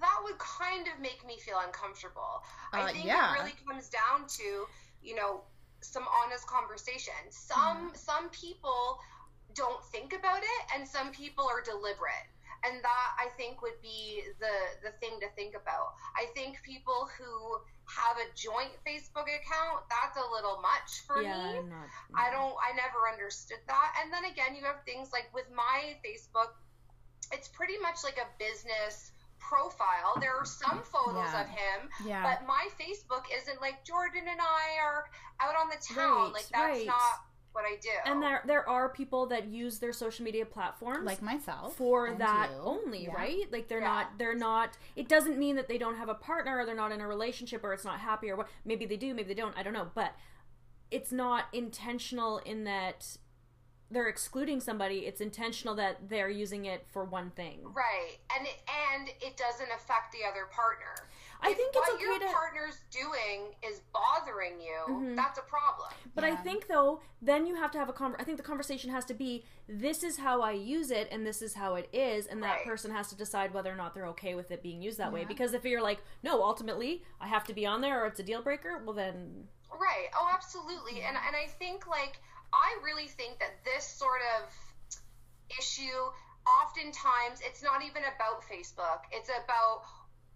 that would kind of make me feel uncomfortable. Uh, I think yeah. it really comes down to, you know, some honest conversation. Some mm. some people don't think about it and some people are deliberate. And that I think would be the the thing to think about. I think people who have a joint Facebook account, that's a little much for yeah, me. Not, I don't I never understood that. And then again, you have things like with my Facebook it's pretty much like a business profile. There are some photos yeah. of him, yeah. but my Facebook isn't like Jordan and I are out on the town. Right, like that's right. not what I do. And there there are people that use their social media platforms like myself for that you. only, yeah. right? Like they're Yeah. not they're not it doesn't mean that they don't have a partner or they're not in a relationship or it's not happy or what maybe they do, maybe they don't, I don't know, but it's not intentional in that they're excluding somebody, it's intentional that they're using it for one thing. Right. And it, and it doesn't affect the other partner. I If think it's what okay your to- Mm-hmm. partner's doing is bothering you, that's a problem. But I think though, then you have to have a conver- I think the conversation has to be this is how I use it and this is how it is and that Right. person has to decide whether or not they're okay with it being used that way because if you're like, no, ultimately I have to be on there or it's a deal breaker, well then Right. Oh, absolutely. And and I think like I really think that this sort of issue oftentimes it's not even about Facebook. It's about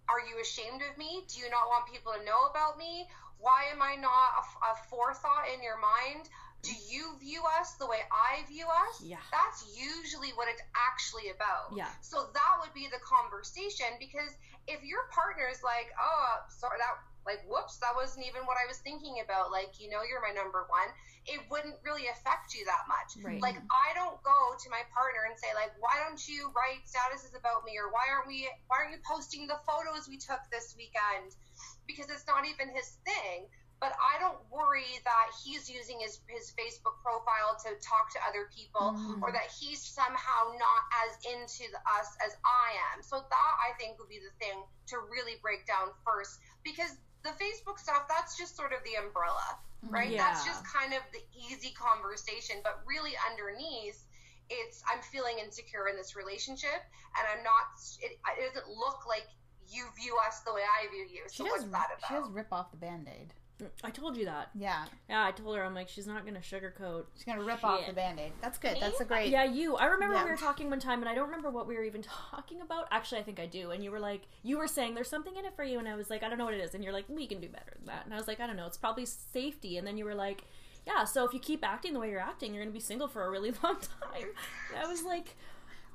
are you ashamed of me? Do you not want people to know about me? Why am I not a, a forethought in your mind? Do you view us the way I view us? Yeah. That's usually what it's actually about. Yeah. So that would be the conversation because if your partner is like, oh, sorry, that like, whoops, that wasn't even what I was thinking about. Like, you know, you're my number one. It wouldn't really affect you that much. Right. Like, I don't go to my partner and say, like, why don't you write statuses about me, or why aren't we, why aren't you posting the photos we took this weekend? Because it's not even his thing. But I don't worry that he's using his, his Facebook profile to talk to other people mm. or that he's somehow not as into the, us as I am. So that I think would be the thing to really break down first because the Facebook stuff, that's just sort of the umbrella, mm-hmm. right? That's just kind of the easy conversation. But really underneath, it's I'm feeling insecure in this relationship and I'm not, it, it doesn't look like you view us the way I view you. She So does. what's that about? She does rip off the band-aid. I told you that. Yeah, Yeah, I told her I'm like she's not going to sugarcoat. she's gonna rip off the band-aid. That's good. That's a great. Yeah, you. I remember Yeah. we were talking one time, and I don't remember what we were even (laughs) talking about. Actually, I think I do. And you were like, you were saying there's something in it for you, and I was like, I don't know what it is. And you're like, we can do better than that. And I was like, I don't know. It's probably safety. And then you were like, yeah. So if you keep acting the way you're acting, you're gonna be single for a really (laughs) long time. And I was like,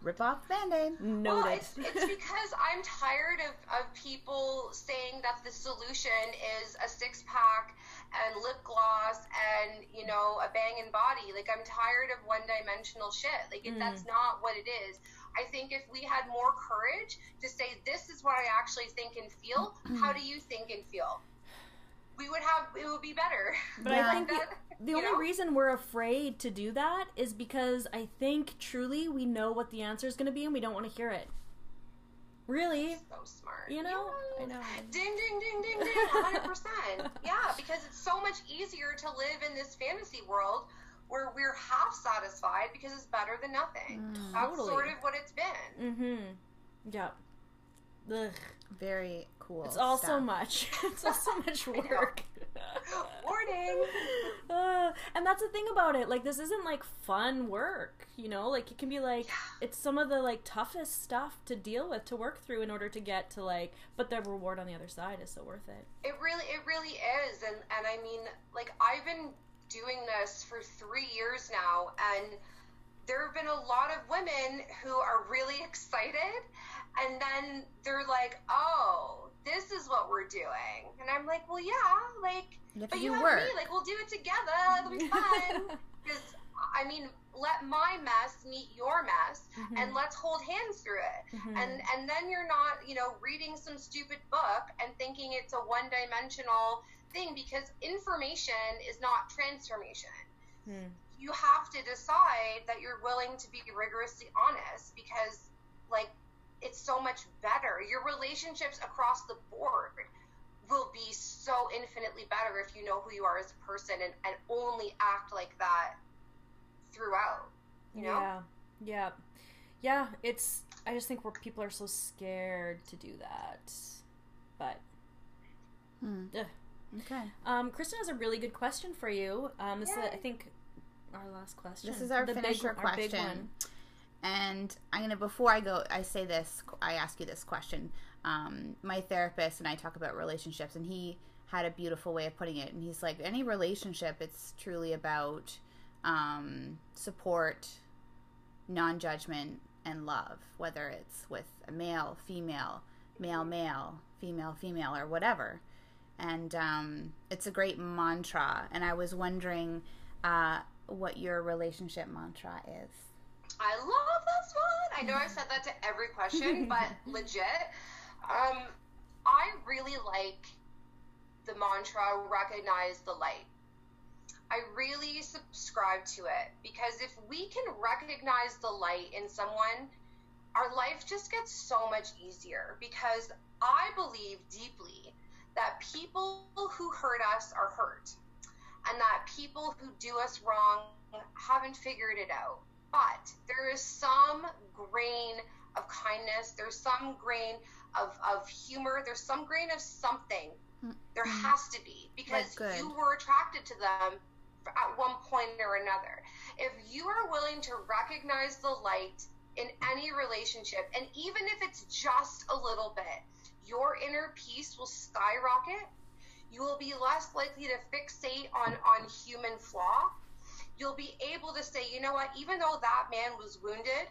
Rip off the band-aid. noted. Well, it's, it's because I'm tired of, of people saying that the solution is a six pack and lip gloss and, you know, a bang banging body. Like, I'm tired of one dimensional shit. Like, it, that's mm. not what it is. I think if we had more courage to say, this is what I actually think and feel, how do you think and feel? We would have, it would be better. (laughs) But Yeah. I think the, That- the you only know? reason we're afraid to do that is because I think truly we know what the answer is going to be and we don't want to hear it. Really? so smart. You know? Yeah. I know. Ding, ding, ding, ding, ding, 100%. (laughs) yeah, because it's so much easier to live in this fantasy world where we're half satisfied because it's better than nothing. That's Totally. sort of what it's been. Mm-hmm. Yeah. Ugh. Very cool. It's all so much. (laughs) It's all so much (laughs) work. (laughs) Warning. Uh, and that's the thing about it. Like, this isn't like fun work, you know? Like, it can be like, it's some of the like toughest stuff to deal with, to work through in order to get to like, but the reward on the other side is so worth it. It really, it really is, and and I mean, like I've been doing this for three years now, and there have been a lot of women who are really excited, and then they're like, "Oh, this is what we're doing," and I'm like, "Well, yeah, like, but you have work. me, like, we'll do it together. It'll be fun." (laughs) Because I mean, let my mess meet your mess, Mm-hmm. and let's hold hands through it. And and then you're not, you know, reading some stupid book and thinking it's a one dimensional thing because information is not transformation. Hmm. You have to decide that you're willing to be rigorously honest because, like, it's so much better. Your relationships across the board will be so infinitely better if you know who you are as a person and, and only act like that throughout. You know? Yeah, yeah, yeah. It's. I just think where people are so scared to do that, but. Hmm. Okay. Um, Kristen has a really good question for you. Um, this is, I think, our last question. This is our The big finisher our big question. one. And I'm gonna before I go, I say this. I ask you this question. Um, my therapist and I talk about relationships, and he had a beautiful way of putting it. And he's like, any relationship, it's truly about um, support, non-judgment, and love. Whether it's with a male, female, male, male, female, female, or whatever. And um, it's a great mantra. And I was wondering uh, what your relationship mantra is. I love this one. I know I've said that to every question, (laughs) but legit. Um, I really like the mantra recognize the light. I really subscribe to it because if we can recognize the light in someone, our life just gets so much easier because I believe deeply that people who hurt us are hurt and that people who do us wrong haven't figured it out. But there is some grain of kindness, there's some grain of, of humor, there's some grain of something. There Mm-hmm. has to be because you were attracted to them at one point or another. If you are willing to recognize the light in any relationship, and even if it's just a little bit, your inner peace will skyrocket. You will be less likely to fixate on, on human flaw. You'll be able to say, you know what, even though that man was wounded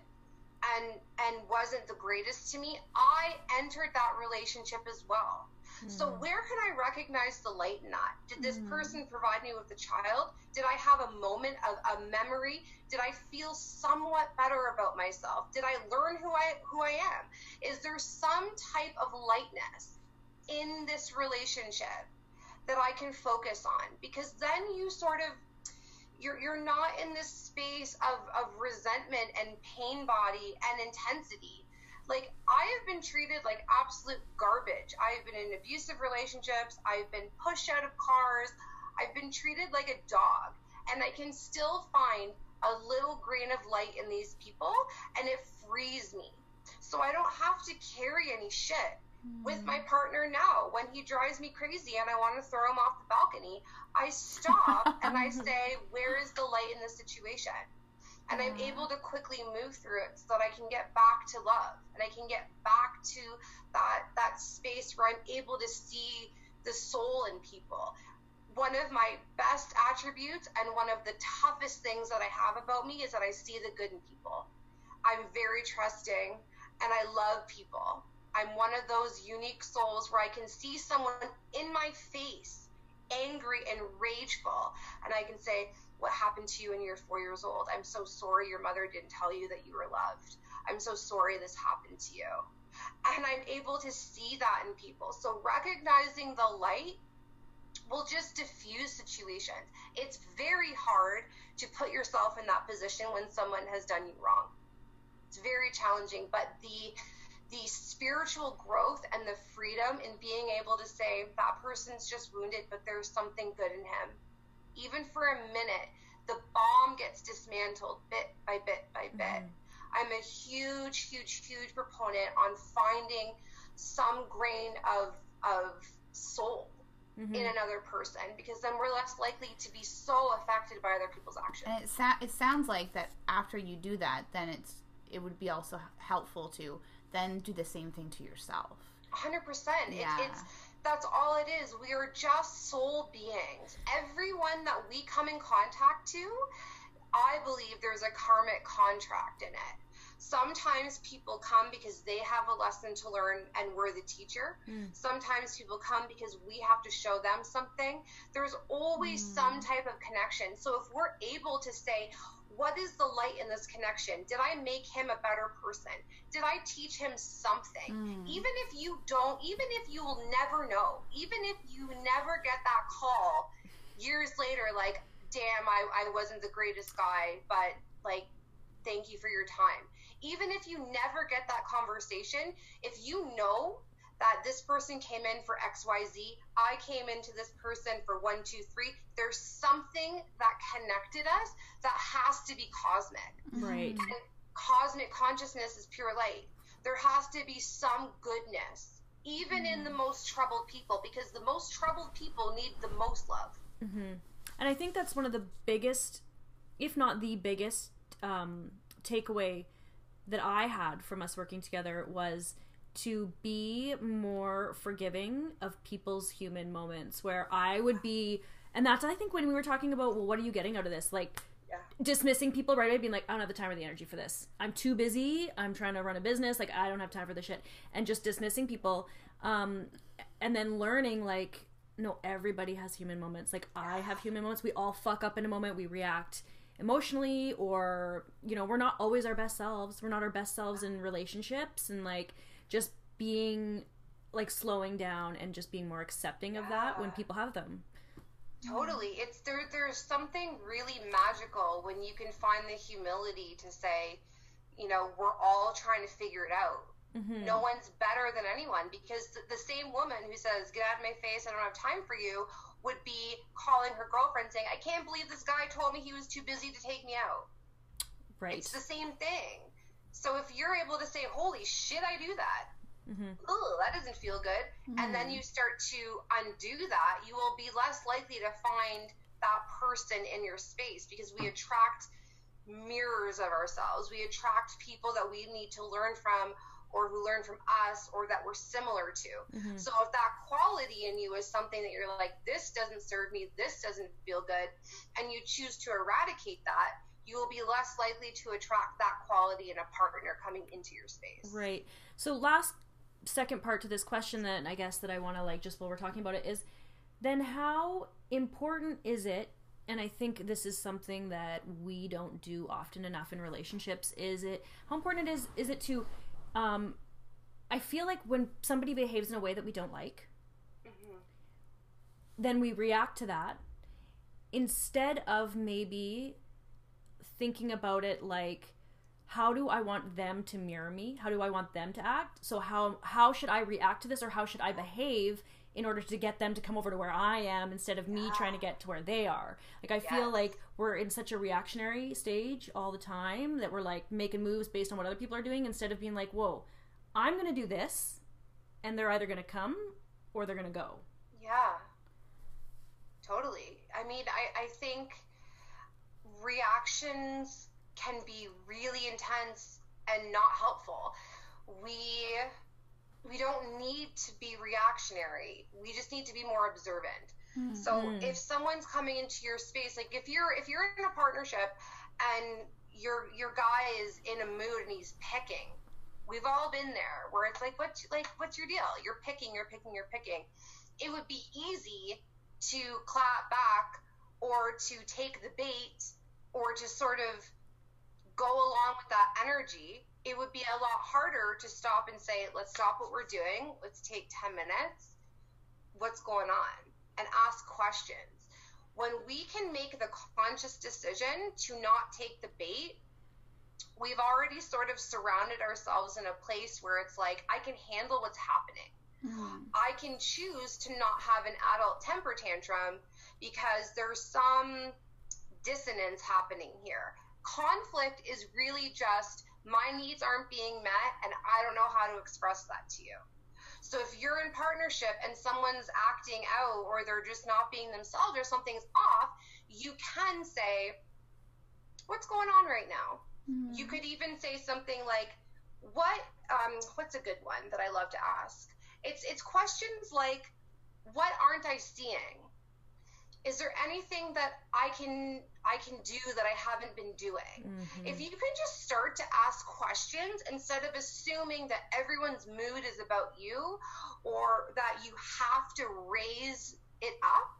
and and wasn't the greatest to me, I entered that relationship as well. So hmm. where can I recognize the light in that? Did this hmm. person provide me with a child? Did I have a moment of a memory? Did I feel somewhat better about myself? Did I learn who I who I am? Is there some type of lightness in this relationship that I can focus on? Because then you sort of you're you're not in this space of, of resentment and pain body and intensity like I have been treated like absolute garbage. I've been in abusive relationships. I've been pushed out of cars. I've been treated like a dog. And I can still find a little grain of light in these people and it frees me. So I don't have to carry any shit with my partner now. When he drives me crazy and I want to throw him off the balcony, I stop (laughs) and I say, Where is the light in this situation? and I'm able to quickly move through it so that I can get back to love and I can get back to that that space where I'm able to see the soul in people. One of my best attributes and one of the toughest things that I have about me is that I see the good in people. I'm very trusting and I love people. I'm one of those unique souls where I can see someone in my face angry and rageful and I can say, what happened to you when you were four years old. I'm so sorry your mother didn't tell you that you were loved. I'm so sorry this happened to you. And I'm able to see that in people. So recognizing the light will just diffuse situations. It's very hard to put yourself in that position when someone has done you wrong. It's very challenging, but the the spiritual growth and the freedom in being able to say that person's just wounded, but there's something good in him even for a minute, the bomb gets dismantled bit by bit by bit. I'm a huge, huge, huge proponent on finding some grain of of soul Mm-hmm. in another person because then we're less likely to be so affected by other people's actions. And it sa- it sounds like that after you do that, then it's it would be also helpful to then do the same thing to yourself. hundred percent. Yeah. It's that's all it is. We are just soul beings. Everyone that we come in contact to, I believe there's a karmic contract in it. Sometimes people come because they have a lesson to learn and we're the teacher. Mm. Sometimes people come because we have to show them something. There's always mm. some type of connection. So if we're able to say, what is the light in this connection? Did I make him a better person? Did I teach him something? Mm. Even if you don't, even if you will never know, even if you never get that call years later, like, damn, I, I wasn't the greatest guy, but like, thank you for your time. Even if you never get that conversation, if you know that this person came in for XYZ, I came into this person for one, two, three, there's something that connected us that has to be cosmic. Right. And cosmic consciousness is pure light. There has to be some goodness, even in the most troubled people, because the most troubled people need the most love. And I think that's one of the biggest, if not the biggest, um, takeaway that I had from us working together was to be more forgiving of people's human moments where I would be and that's I think when we were talking about well what are you getting out of this? Like Yeah. dismissing people right away being like I don't have the time or the energy for this. I'm too busy. I'm trying to run a business. Like I don't have time for this shit. And just dismissing people um and then learning like no everybody has human moments. Like I have human moments. We all fuck up in a moment. We react emotionally or you know we're not always our best selves. We're not our best selves in relationships. And like just being like slowing down and just being more accepting of that when people have them Totally. It's there there's something really magical when you can find the humility to say, you know, we're all trying to figure it out. Mm-hmm. No one's better than anyone because the same woman who says, "Get out of my face, I don't have time for you," would be calling her girlfriend saying, "I can't believe this guy told me he was too busy to take me out." Right. It's the same thing. So if you're able to say, "Holy shit, I do that," mm-hmm. oh, that doesn't feel good. Mm-hmm. And then you start to undo that, you will be less likely to find that person in your space because we attract mirrors of ourselves. We attract people that we need to learn from or who learn from us or that we're similar to. Mm-hmm. So if that quality in you is something that you're like, this doesn't serve me, this doesn't feel good, and you choose to eradicate that, you will be less likely to attract that quality in a partner coming into your space. Right. So last second part to this question that I guess that I want to like just while we're talking about it is then how important is it and I think this is something that we don't do often enough in relationships is it how important it is is it to um I feel like when somebody behaves in a way that we don't like mm-hmm. then we react to that instead of maybe thinking about it like how do I want them to mirror me? How do I want them to act? So how how should I react to this or how should I behave in order to get them to come over to where I am instead of me trying to get to where they are? Like I yes. feel like we're in such a reactionary stage all the time that we're like making moves based on what other people are doing instead of being like, "Whoa, I'm going to do this." And they're either going to come or they're going to go. Yeah. Totally. I mean, I I think reactions can be really intense and not helpful. We we don't need to be reactionary. We just need to be more observant. Mm-hmm. So if someone's coming into your space, like if you're if you're in a partnership and your your guy is in a mood and he's picking, we've all been there where it's like what like what's your deal? You're picking, you're picking, you're picking. It would be easy to clap back or to take the bait or to sort of go along with that energy, it would be a lot harder to stop and say, let's stop what we're doing. Let's take 10 minutes. What's going on? And ask questions. When we can make the conscious decision to not take the bait, we've already sort of surrounded ourselves in a place where it's like, I can handle what's happening. Mm-hmm. I can choose to not have an adult temper tantrum because there's some dissonance happening here conflict is really just my needs aren't being met and I don't know how to express that to you. So if you're in partnership and someone's acting out or they're just not being themselves or something's off, you can say, What's going on right now? Mm-hmm. You could even say something like, What um, what's a good one that I love to ask? It's it's questions like, What aren't I seeing? Is there anything that I can I can do that I haven't been doing? Mm-hmm. If you can just start to ask questions instead of assuming that everyone's mood is about you or that you have to raise it up,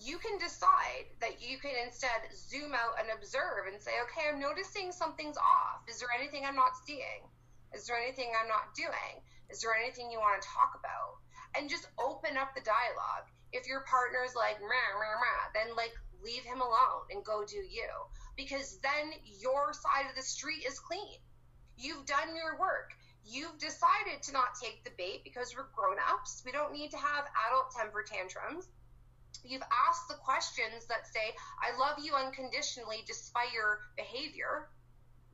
you can decide that you can instead zoom out and observe and say, okay, I'm noticing something's off. Is there anything I'm not seeing? Is there anything I'm not doing? Is there anything you want to talk about? And just open up the dialogue if your partner's like meh, meh, meh, then like leave him alone and go do you. Because then your side of the street is clean. You've done your work. You've decided to not take the bait because we're grown-ups. We don't need to have adult temper tantrums. You've asked the questions that say i love you unconditionally despite your behavior.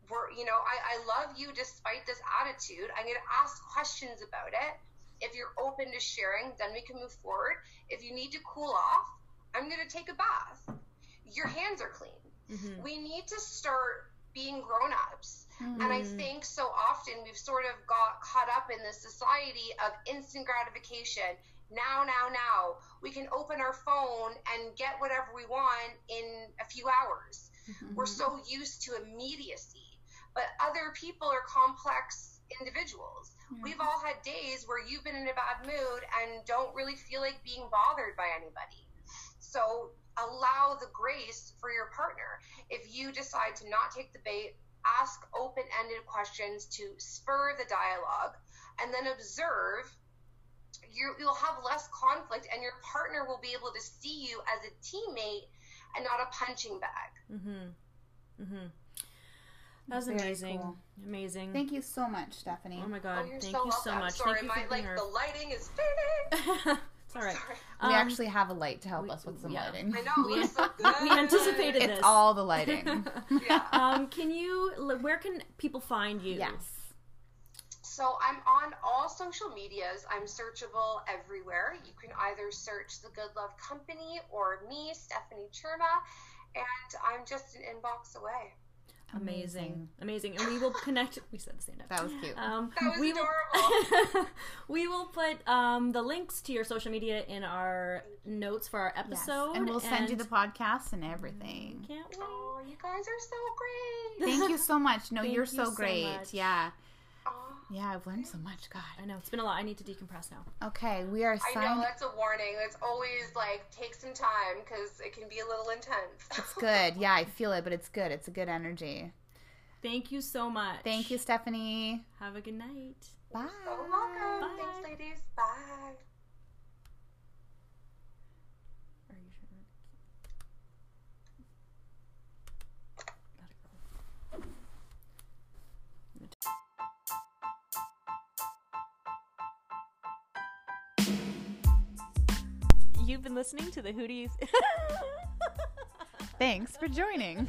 We're, you know I, I love you despite this attitude. I'm going to ask questions about it if you're open to sharing, then we can move forward. If you need to cool off, I'm going to take a bath. Your hands are clean. Mm-hmm. We need to start being grown ups. Mm-hmm. And I mm-hmm. think so often we've sort of got caught up in this society of instant gratification. Now, now, now, we can open our phone and get whatever we want in a few hours. Mm-hmm. We're so used to immediacy. But other people are complex individuals. Mm-hmm. We've all had days where you've been in a bad mood and don't really feel like being bothered by anybody. So allow the grace for your partner. If you decide to not take the bait, ask open ended questions to spur the dialogue and then observe you you'll have less conflict, and your partner will be able to see you as a teammate and not a punching bag. Mm-hmm. Mm-hmm. That's Very amazing. cool. Amazing. Thank you so much, Stephanie. oh my god. oh, Thank so you so much. Sorry, Thank you for my being like our... the lighting is fading. (laughs) it's all right. Sorry. we Um, actually have a light to help us with some yeah. lighting. I know. It looks so (laughs) good. we anticipated It's this. all the lighting. (laughs) Yeah. um, can you? Where can people find you? yes. So I'm on all social medias. I'm searchable everywhere. You can either search the Good Love Company or me, Stephanie Churma, and I'm just an inbox away. Amazing. Amazing. And we will connect. We said the same time. That was cute. Um, That was we will, adorable. (laughs) we will put um, the links to your social media in our notes for our Yes. episode, And we'll send you the podcast and everything. Can't wait. oh, you guys are so great. Thank you so much. No, Thank you're you so so great. much. Yeah. Aw. Yeah, I've learned so much. God. I know it's been a lot. I need to decompress now. Okay, we are I know that's a warning. It's always like take some time because it can be a little intense. It's (laughs) good. Yeah, I feel it, but it's good. It's a good energy. Thank you so much. Thank you, Stephanie. Have a good night. Bye. So welcome. Bye. Thanks, ladies. Bye. You've been listening to the Hooties. Thanks for joining.